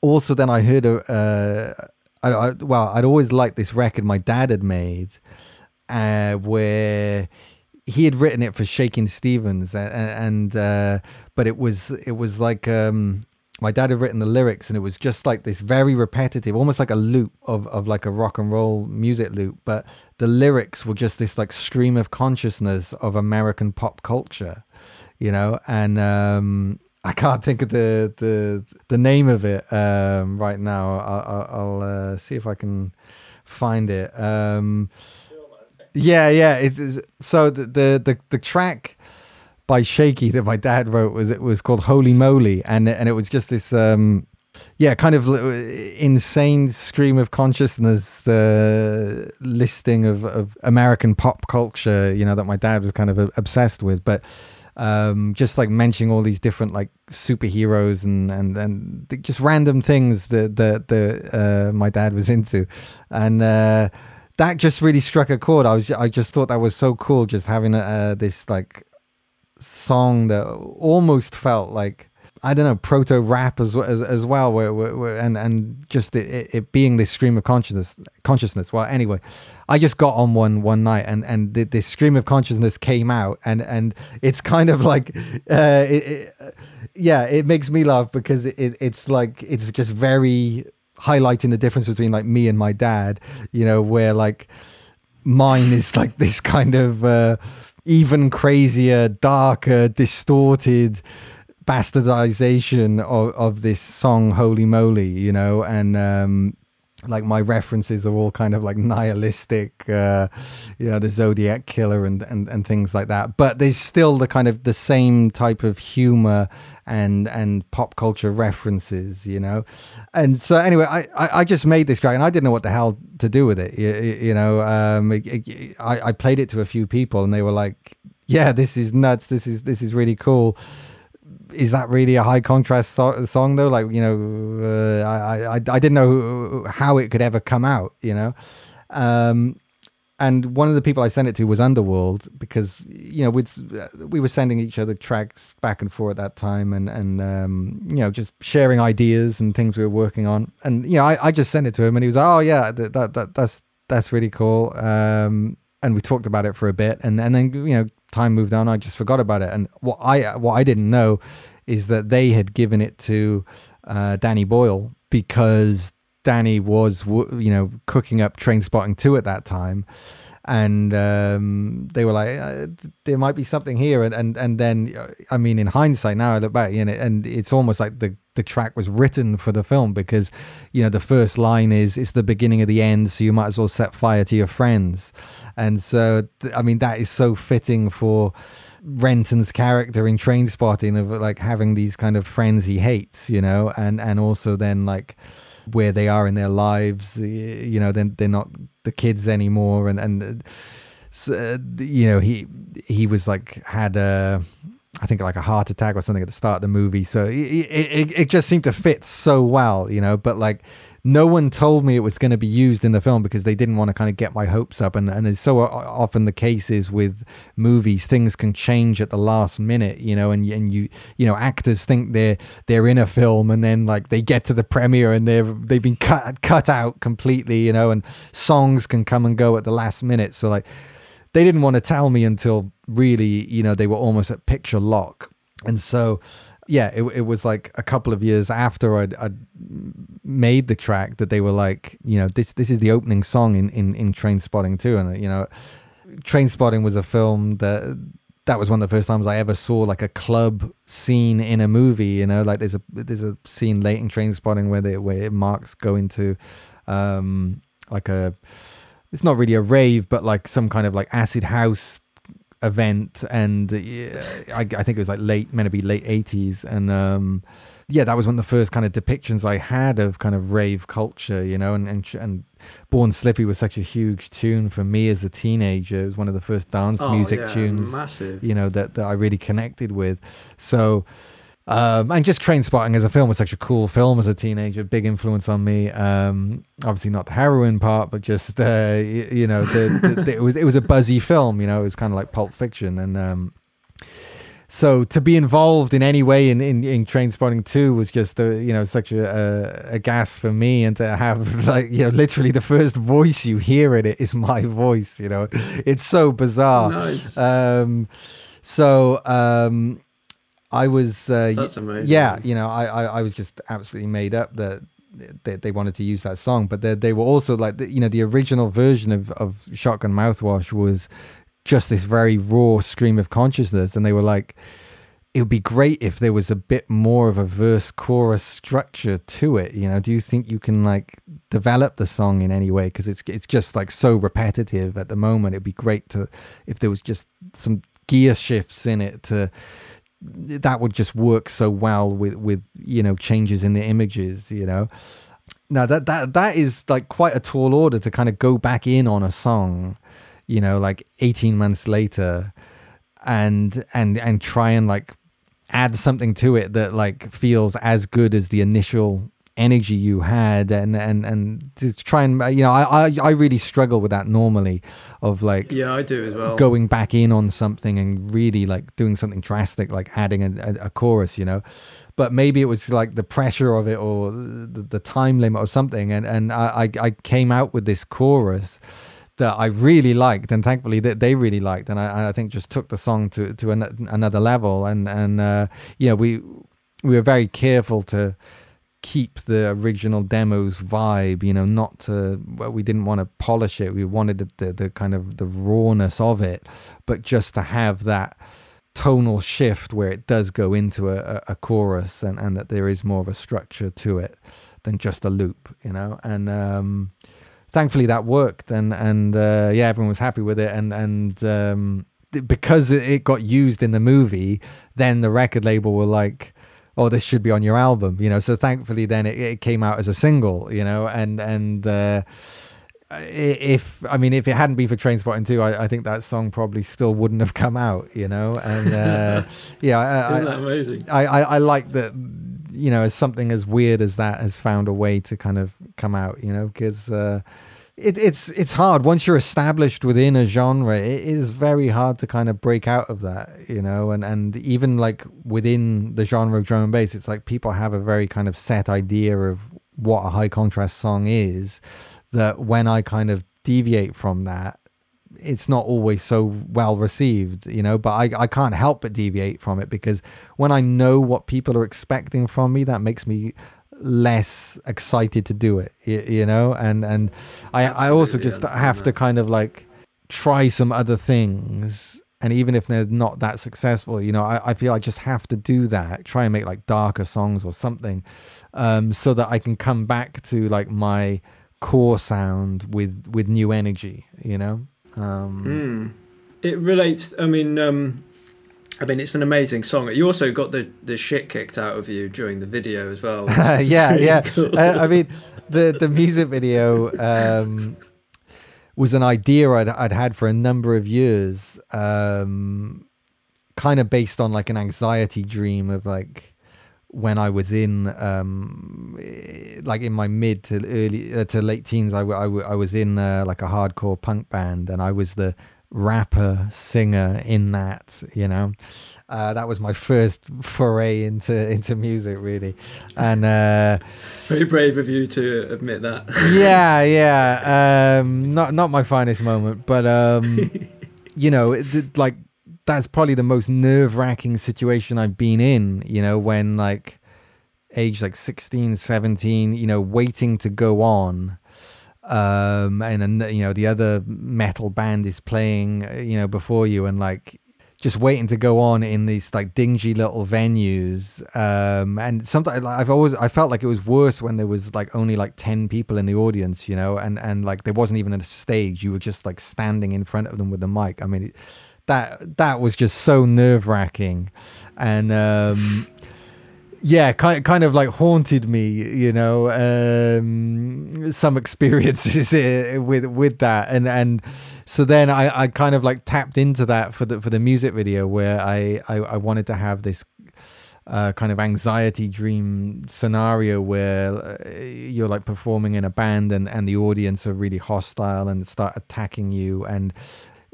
Also, then I heard a. I, I, well, I'd always liked this record my dad had made, uh, where he had written it for Shakin' Stevens, and, and uh, but it was it was like um, my dad had written the lyrics and it was just like this very repetitive almost like a loop of, of like a rock and roll music loop but the lyrics were just this like stream of consciousness of american pop culture you know and um, i can't think of the the the name of it um, right now. I'll, I'll uh, see if i can find it. Um, yeah yeah it is, so the, the the the track by Shaky that my dad wrote was it was called Holy Moly, and and it was just this um, yeah, kind of insane stream of consciousness, the listing of, of American pop culture, you know, that my dad was kind of obsessed with, but um, just like mentioning all these different like superheroes and and and just random things that that, that uh, my dad was into, and. Uh, that just really struck a chord. I was, I just thought that was so cool, just having uh, this like song that almost felt like I don't know proto rap as as, as well, and and just it, it, being this stream of consciousness consciousness. Well, anyway, I just got on one one night, and and the, this stream of consciousness came out, and and it's kind of like, uh, it, it, yeah, it makes me laugh because it, it's like it's just very highlighting the difference between like me and my dad, you know, where like mine is like this kind of. Uh, even crazier, darker, distorted bastardization of, of this song holy moly you know and um like my references are all kind of like nihilistic uh you know the zodiac killer and, and and things like that. But there's still the kind of the same type of humor and and pop culture references you know? And so anyway i i, I just made this track and i didn't know what the hell to do with it you, you know? Um it, it, i i played it to a few people and they were like yeah this is nuts. This is this is really cool is that really a high contrast so- song though? Like you know, uh, I, I I didn't know how it could ever come out. You know, um, and one of the people I sent it to was Underworld because you know we we were sending each other tracks back and forth at that time and and um, you know just sharing ideas and things we were working on. And you know, I, I just sent it to him and he was like, oh yeah, that, that, that that's that's really cool. Um, and we talked about it for a bit and and then you know time moved on, I just forgot about it. And what I what I didn't know is that they had given it to uh, Danny Boyle because Danny was you know cooking up Trainspotting two at that time. And um, they were like, uh, there might be something here, and and and then, I mean, in hindsight, now I look back, you know, and it's almost like the the track was written for the film because you know the first line is it's the beginning of the end so you might as well set fire to your friends. And so i mean that is so fitting for renton's character in Trainspotting of like having these kind of friends he hates you know and and also then like where they are in their lives you know then they're not the kids anymore and and uh, you know he he was like had a I think like a heart attack or something at the start of the movie. So it, it, it just seemed to fit so well, you know. But like no one told me it was going to be used in the film because they didn't want to kind of get my hopes up. And, and it's so uh, uh, often the case is with movies, things can change at the last minute, you know, and, and you, you know, actors think they're, they're in a film and then like they get to the premiere and they've, they've been cut, cut out completely, you know, and songs can come and go at the last minute. So like, they didn't want to tell me until really, you know, they were almost at picture lock. And so, yeah, it, it was like a couple of years after I'd, I'd, made the track that they were like, you know, this this is the opening song in in, in Trainspotting 2, and you know, Trainspotting was a film that that was one of the first times I ever saw like a club scene in a movie. You know, like there's a there's a scene late in Trainspotting where they where Mark's going to um like a it's not really a rave, but like some kind of like acid house event, and uh, I, I, think it was like late, meant to be late eighties, and um, yeah, that was one of the first kind of depictions I had of kind of rave culture, you know, and and and Born Slippy was such a huge tune for me as a teenager. It was one of the first dance oh, music yeah, tunes, massive. you know, that that I really connected with. So um, and just Trainspotting as a film was such a cool film as a teenager, big influence on me. Um, obviously not the heroin part, but just uh, you, you, know, the, the, the, it was it was a buzzy film. You know, it was kind of like Pulp Fiction, and um, so to be involved in any way in in, in Trainspotting two was just a, you know such a, a, a gas for me, and to have like you know literally the first voice you hear in it is my voice. You know, it's so bizarre. Nice. Um, so um I was. Uh, That's amazing. Yeah, you know, I, I, I was just absolutely made up that they, they wanted to use that song, but they, they were also like, you know, the original version of, of Shotgun Mouthwash was just this very raw stream of consciousness. And they were like, it would be great if there was a bit more of a verse chorus structure to it. You know, do you think you can like develop the song in any way? Because it's it's just like so repetitive at the moment. It'd be great to if there was just some gear shifts in it to that would just work so well with with you know changes in the images you know? Now that that that is like quite a tall order to kind of go back in on a song you know like 18 months later and and and try and like add something to it that like feels as good as the initial energy you had and and and to try and you know I, I i really struggle with that normally of like yeah i do as well. going back in on something and really like doing something drastic like adding a, a, a chorus you know? But maybe it was like the pressure of it or the, the time limit or something. And and I, I came out with this chorus that I really liked, and thankfully that they really liked, and I, I think just took the song to to an, another level. And and uh, yeah, we we were very careful to keep the original demo's vibe you know not to well, we didn't want to polish it we wanted the, the, kind of the rawness of it but just to have that tonal shift where it does go into a, a, chorus and, and that there is more of a structure to it than just a loop you know? And um, thankfully that worked and and uh, yeah everyone was happy with it and and um, because it got used in the movie then the record label were like oh, this should be on your album, you know. So thankfully, then it, it came out as a single, you know, and and uh, if I mean, if it hadn't been for Trainspotting 2, I, I think that song probably still wouldn't have come out, you know. And uh, yeah, I, Isn't that amazing? I, I, I like that, you know, as something as weird as that has found a way to kind of come out, you know, because. Uh, it, it's it's hard once you're established within a genre. It is very hard to kind of break out of that, you know. And and even like within the genre of drum and bass, it's like people have a very kind of set idea of what a high contrast song is. That when I kind of deviate from that, it's not always so well received, you know, but I, I can't help but deviate from it because when I know what people are expecting from me, that makes me less excited to do it you, you know? And and i i also just have to kind of like try some other things. And even if they're not that successful you know I, I feel i just have to do that try and make like darker songs or something um so that i can come back to like my core sound with with new energy you know? Um mm. it relates i mean um I mean, it's an amazing song. You also got the, the shit kicked out of you during the video as well. yeah, yeah. Cool. Uh, I mean, the the music video um, was an idea I'd, I'd had for a number of years, um, kind of based on like an anxiety dream of like when I was in um, eh, like in my mid to early uh, to late teens, I, I, I was in uh, like a hardcore punk band, and I was the rapper singer in that. You know, uh, that was my first foray into into music, really, and uh, very brave of you to admit that. yeah, yeah, um, not not my finest moment, but um, you know, it, like that's probably the most nerve wracking situation I've been in, you know, when like age like 16, 17, you know, waiting to go on. Um, and, you know, the other metal band is playing, uh, you know, before you and like just waiting to go on in these like dingy little venues. Um, and sometimes I've always, I felt like it was worse when there was like only like 10 people in the audience, you know, and, and like there wasn't even a stage. You were just like standing in front of them with the mic. I mean, it, that that was just so nerve wracking, and um, yeah, kind kind of like haunted me, you know. Um, some experiences with with that, and and so then I, I kind of like tapped into that for the for the music video where I I, I wanted to have this uh, kind of anxiety dream scenario where uh, you're like performing in a band and, and the audience are really hostile and start attacking you and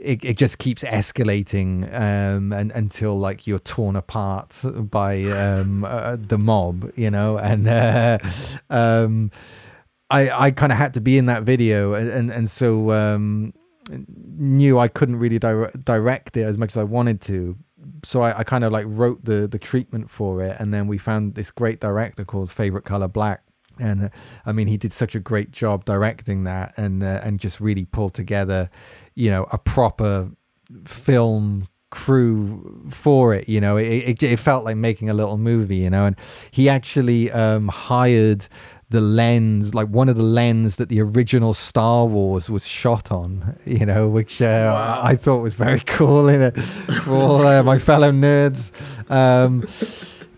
it, it just keeps escalating um, and until like you're torn apart by um, uh, the mob, you know, and uh, um, I I kind of had to be in that video, and and, and so um, knew I couldn't really di- direct it as much as I wanted to. So I, I kind of like wrote the the treatment for it, and then we found this great director called Favorite Color Black, and uh, I mean he did such a great job directing that, and uh, and just really pulled together you know a proper film crew for it you know it, it, it, felt like making a little movie you know and he actually um, hired the lens like one of the lens that the original star wars was shot on you know which uh, wow. i thought was very cool in it for all uh, my fellow nerds um,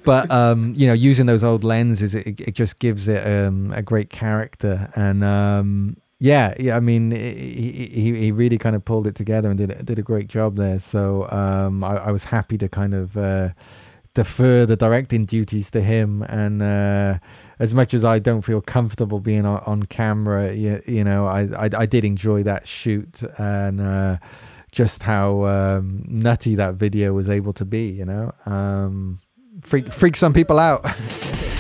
but um, you know using those old lenses it, it just gives it um, a great character and um, yeah, yeah. I mean, he, he he really kind of pulled it together and did did a great job there. So um, I, I was happy to kind of uh, defer the directing duties to him. And uh, as much as I don't feel comfortable being on, on camera, you, you know, I, I, I did enjoy that shoot and uh, just how um, nutty that video was able to be. You know, um, freak freak some people out.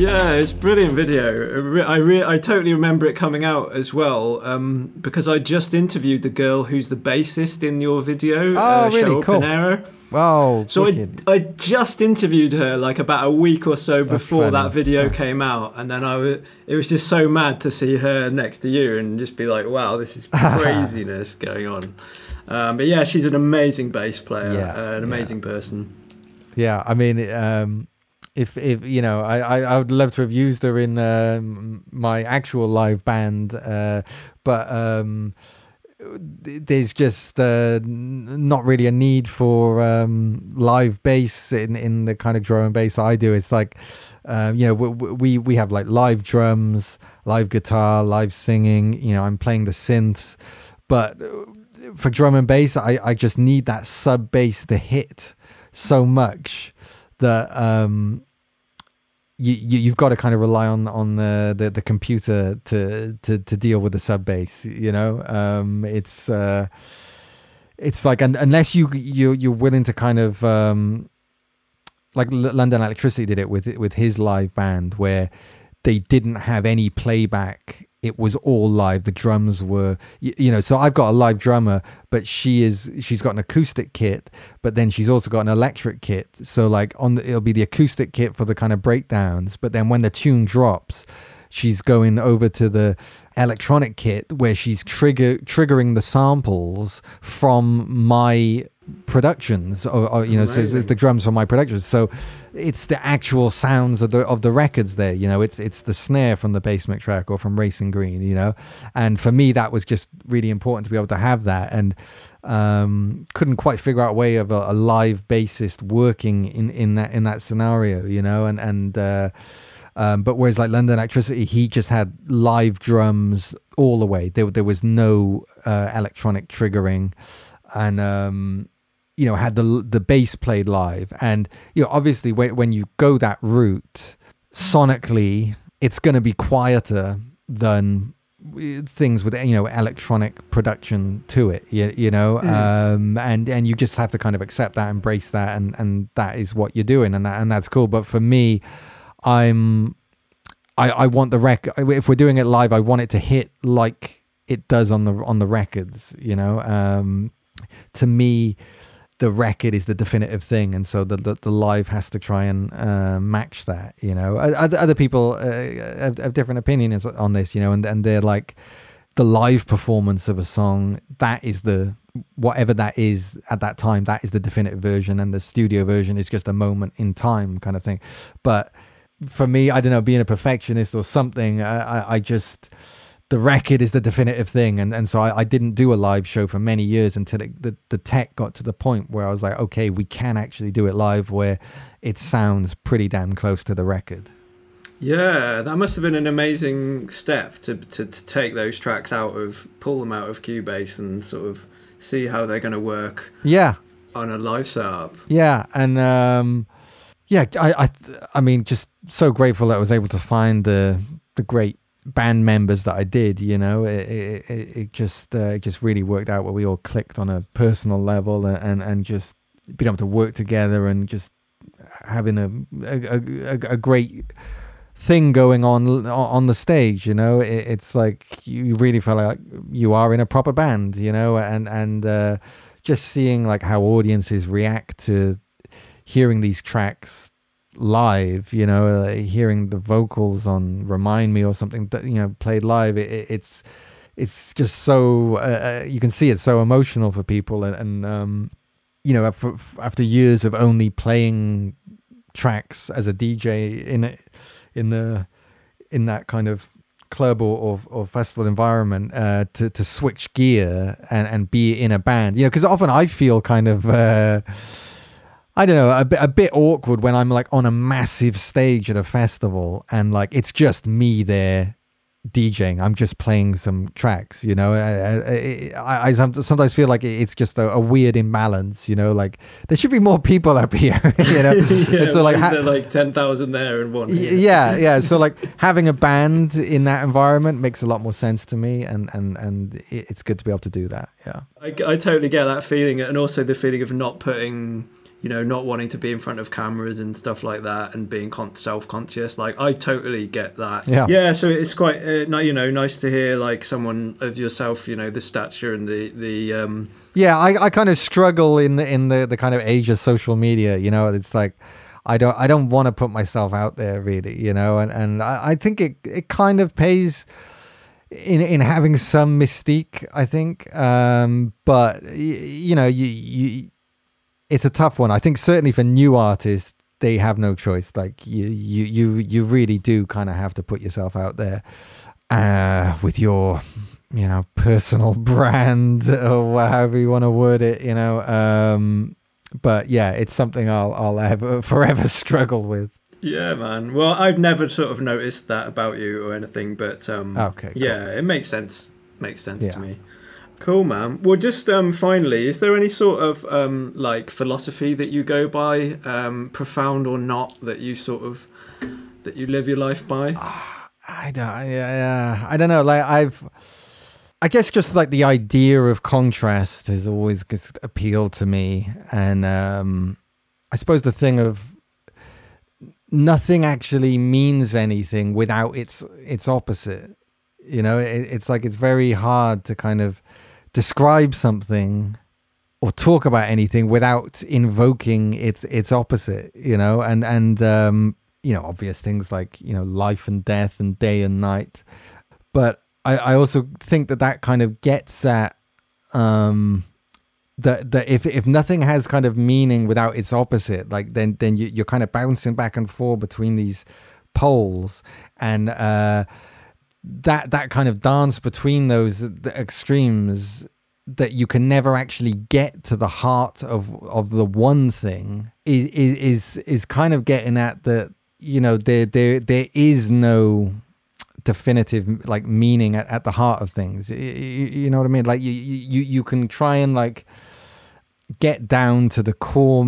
Yeah, it's a brilliant video. I re- I totally remember it coming out as well um, because I just interviewed the girl who's the bassist in your video. Oh, uh, really? Cool. Panera. Wow. So I, I just interviewed her like about a week or so before that video yeah. came out, and then I was it was just so mad to see her next to you and just be like, wow, this is craziness going on. Um, but yeah, she's an amazing bass player, yeah, uh, an amazing yeah. person. Yeah, I mean, um, if if you know I, I, I would love to have used her in uh, my actual live band uh, but um, there's just uh, not really a need for um, live bass in in the kind of drum and bass I do. It's like um, you know we, we we have like live drums live guitar live singing you know I'm playing the synths but for drum and bass I, I just need that sub bass to hit so much that um, you, you have got to kind of rely on on the, the, the computer to, to to deal with the sub bass. You know, um, it's uh, it's like un- unless you you you're willing to kind of um, like L- London Electricity did it with with his live band where they didn't have any playback it was all live. The drums were you, you, know so i've got a live drummer but she is she's got an acoustic kit but then she's also got an electric kit. So like on the, it'll be the acoustic kit for the kind of breakdowns but then when the tune drops she's going over to the electronic kit where she's trigger triggering the samples from my productions or, or you know so it's the drums for my productions. So it's the actual sounds of the of the records there you know it's it's the snare from the basement track or from racing green you know. And for me that was just really important to be able to have that. And um, couldn't quite figure out a way of a, a, live bassist working in in that in that scenario you know. And and uh, um, but whereas like London Electricity, he just had live drums all the way. There, there was no uh, electronic triggering, and um, you know had the the bass played live. And you know, obviously, when when you go that route, sonically, it's going to be quieter than things with you know electronic production to it you, you know mm. um, and and you just have to kind of accept that embrace that and and that is what you're doing and that and that's cool but for me I'm I, I want the record if we're doing it live I want it to hit like it does on the on the records you know um, to me the record is the definitive thing and so the the, the live has to try and uh, match that you know? Other, other people uh, have, have different opinions on this you know and and they're like the live performance of a song that is the whatever that is at that time that is the definitive version and the studio version is just a moment in time kind of thing. But for me, I don't know, being a perfectionist or something, I, I just the record is the definitive thing. And and so I, I didn't do a live show for many years until it, the, the tech got to the point where I was like okay we can actually do it live where it sounds pretty damn close to the record. Yeah that must have been an amazing step to, to, to take those tracks out of pull them out of Cubase and sort of see how they're going to work yeah. on a live setup. Yeah and um yeah, I, I, I mean, just so grateful that I was able to find the the great band members that I did. You know, it it, it just uh, it just really worked out where we all clicked on a personal level and and just being able to work together and just having a a, a, a great thing going on on the stage you know it, it's like you really feel like you are in a proper band you know and and uh, just seeing like how audiences react to hearing these tracks live, you know, uh, hearing the vocals on "Remind Me" or something that you know played live, it, it's it's just so uh, uh, you can see it's so emotional for people, and, and um, you know, after, after years of only playing tracks as a DJ in in the in that kind of club or, or, or festival environment uh, to to switch gear and, and be in a band, you know, because often I feel kind of. I don't know, a bit, a bit awkward when I'm like on a massive stage at a festival and like it's just me there DJing. I'm just playing some tracks, you know. I, I, I sometimes feel like it's just a, a, weird imbalance, you know. Like there should be more people up here, you know. yeah, so like ha- there like ten thousand there and one. Here? Yeah, yeah. So like having a band in that environment makes a lot more sense to me, and and and it's good to be able to do that. Yeah, I, I totally get that feeling, and also the feeling of not putting you know, not wanting to be in front of cameras and stuff like that, and being con- self-conscious. Like, I totally get that. Yeah. Yeah. So it's quite, uh, you know, nice to hear like someone of yourself, you know, the stature and the the. um Yeah, I, I kind of struggle in the in the the kind of age of social media. You know, it's like. I don't I don't want to put myself out there really, you know, and, and I, I think it it kind of pays in in having some mystique, I think. Um, but y- you know, you you it's a tough one. I think certainly for new artists, they have no choice. Like you, you, you, you really do kind of have to put yourself out there uh, with your, you know, personal brand or however you want to word it. You know, um, but yeah, it's something I'll I'll ever forever struggle with. Yeah, man. Well, I've never sort of noticed that about you or anything, but um, okay, cool. yeah, it makes sense. Makes sense yeah. to me. Cool, man. Well, just um, finally, is there any sort of um, like philosophy that you go by, um, profound or not, that you sort of that you live your life by? I don't. Yeah, yeah. I don't know. Like I've. I guess just like the idea of contrast has always just appealed to me, and um, I suppose the thing of nothing actually means anything without its its opposite. You know, it, it's like it's very hard to kind of describe something or talk about anything without invoking its its opposite you know? And and um you know obvious things like you know life and death and day and night. But i i also think that that kind of gets at um that that if if nothing has kind of meaning without its opposite, like then then you, you're kind of bouncing back and forth between these poles, and uh, that that kind of dance between those uh, extremes that you can never actually get to the heart of of the one thing is is is kind of getting at that you know there there there is no definitive like meaning at, at the heart of things. You, you, know what i mean? Like you you you can try and like get down to the core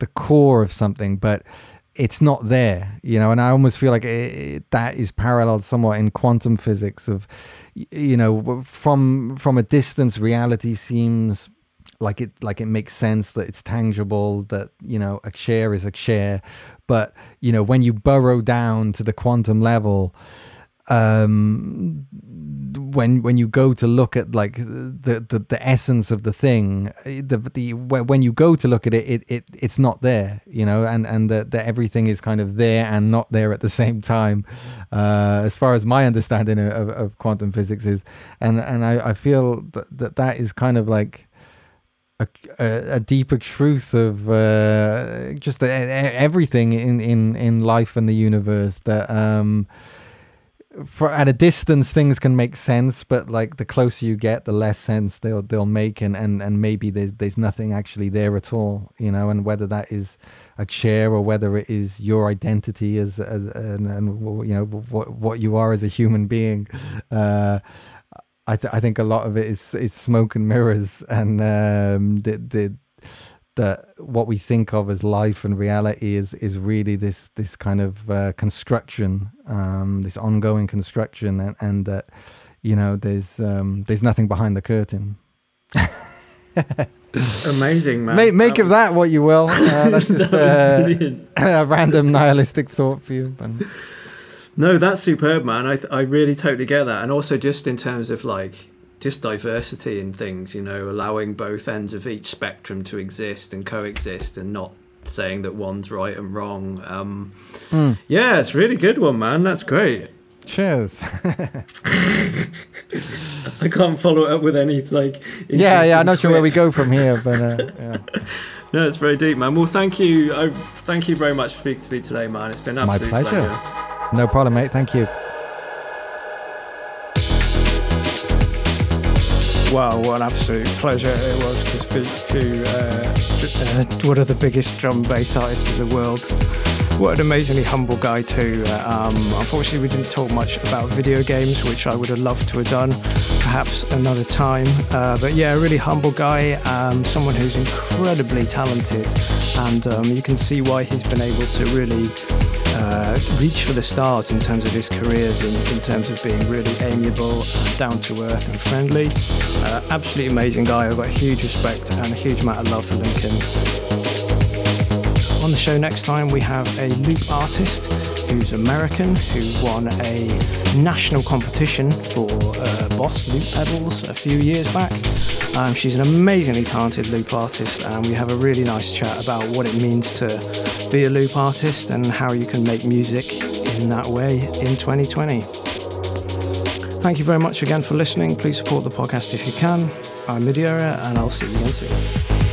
the core of something but it's not there you know and i almost feel like it, that is paralleled somewhat in quantum physics of you know from from a distance reality seems like it like it makes sense that it's tangible that you know a chair is a chair but you know when you burrow down to the quantum level um when when you go to look at like the the, the essence of the thing the the when you go to look at it it, it it's not there you know and and that everything is kind of there and not there at the same time uh as far as my understanding of, of quantum physics is. And and i i feel that that, that is kind of like a, a, deeper truth of uh, just everything in, in, in life and the universe that um, for at a distance things can make sense but like the closer you get the less sense they'll they'll make and and, and maybe there's there's nothing actually there at all you know? And whether that is a chair or whether it is your identity as, as and, and you know what what you are as a human being uh, I, th- I think a lot of it is is smoke and mirrors and um, the the that what we think of as life and reality is is really this this kind of uh, construction, um, this ongoing construction, and, and that you know there's um, there's nothing behind the curtain. Amazing, man. Make, make of that what you will. Uh, that's just that uh, a random nihilistic thought for you. But... No, that's superb, man. I I really totally get that, and also just in terms of like just diversity in things, you know, allowing both ends of each spectrum to exist and coexist and not saying that one's right and wrong. Um, mm. Yeah, it's really good one, man. That's great. Cheers. I can't follow it up with any like. Yeah, yeah. I'm not sure where we go from here, but uh, yeah. No, it's very deep, man. Well, thank you. I, thank you very much for speaking to me today, man. It's been my pleasure. pleasure. No problem, mate. Thank you. Wow, what an absolute pleasure it was to speak to uh, uh, one of the biggest drum bass artists in the world. What an amazingly humble guy too. Um, unfortunately, we didn't talk much about video games, which I would have loved to have done, perhaps another time. Uh, but yeah, a really humble guy, um, someone who's incredibly talented, and um, you can see why he's been able to really uh, reach for the stars in terms of his careers, in, in terms of being really amiable, down to earth, and friendly. Uh, absolutely amazing guy. I've got huge respect and a huge amount of love for Lincoln. On the show next time, we have a loop artist who's American, who won a national competition for uh, Boss loop pedals a few years back. Um, she's an amazingly talented loop artist, and we have a really nice chat about what it means to be a loop artist and how you can make music in that way in 2020. Thank you very much again for listening. Please support the podcast if you can. I'm midierror, and I'll see you again soon.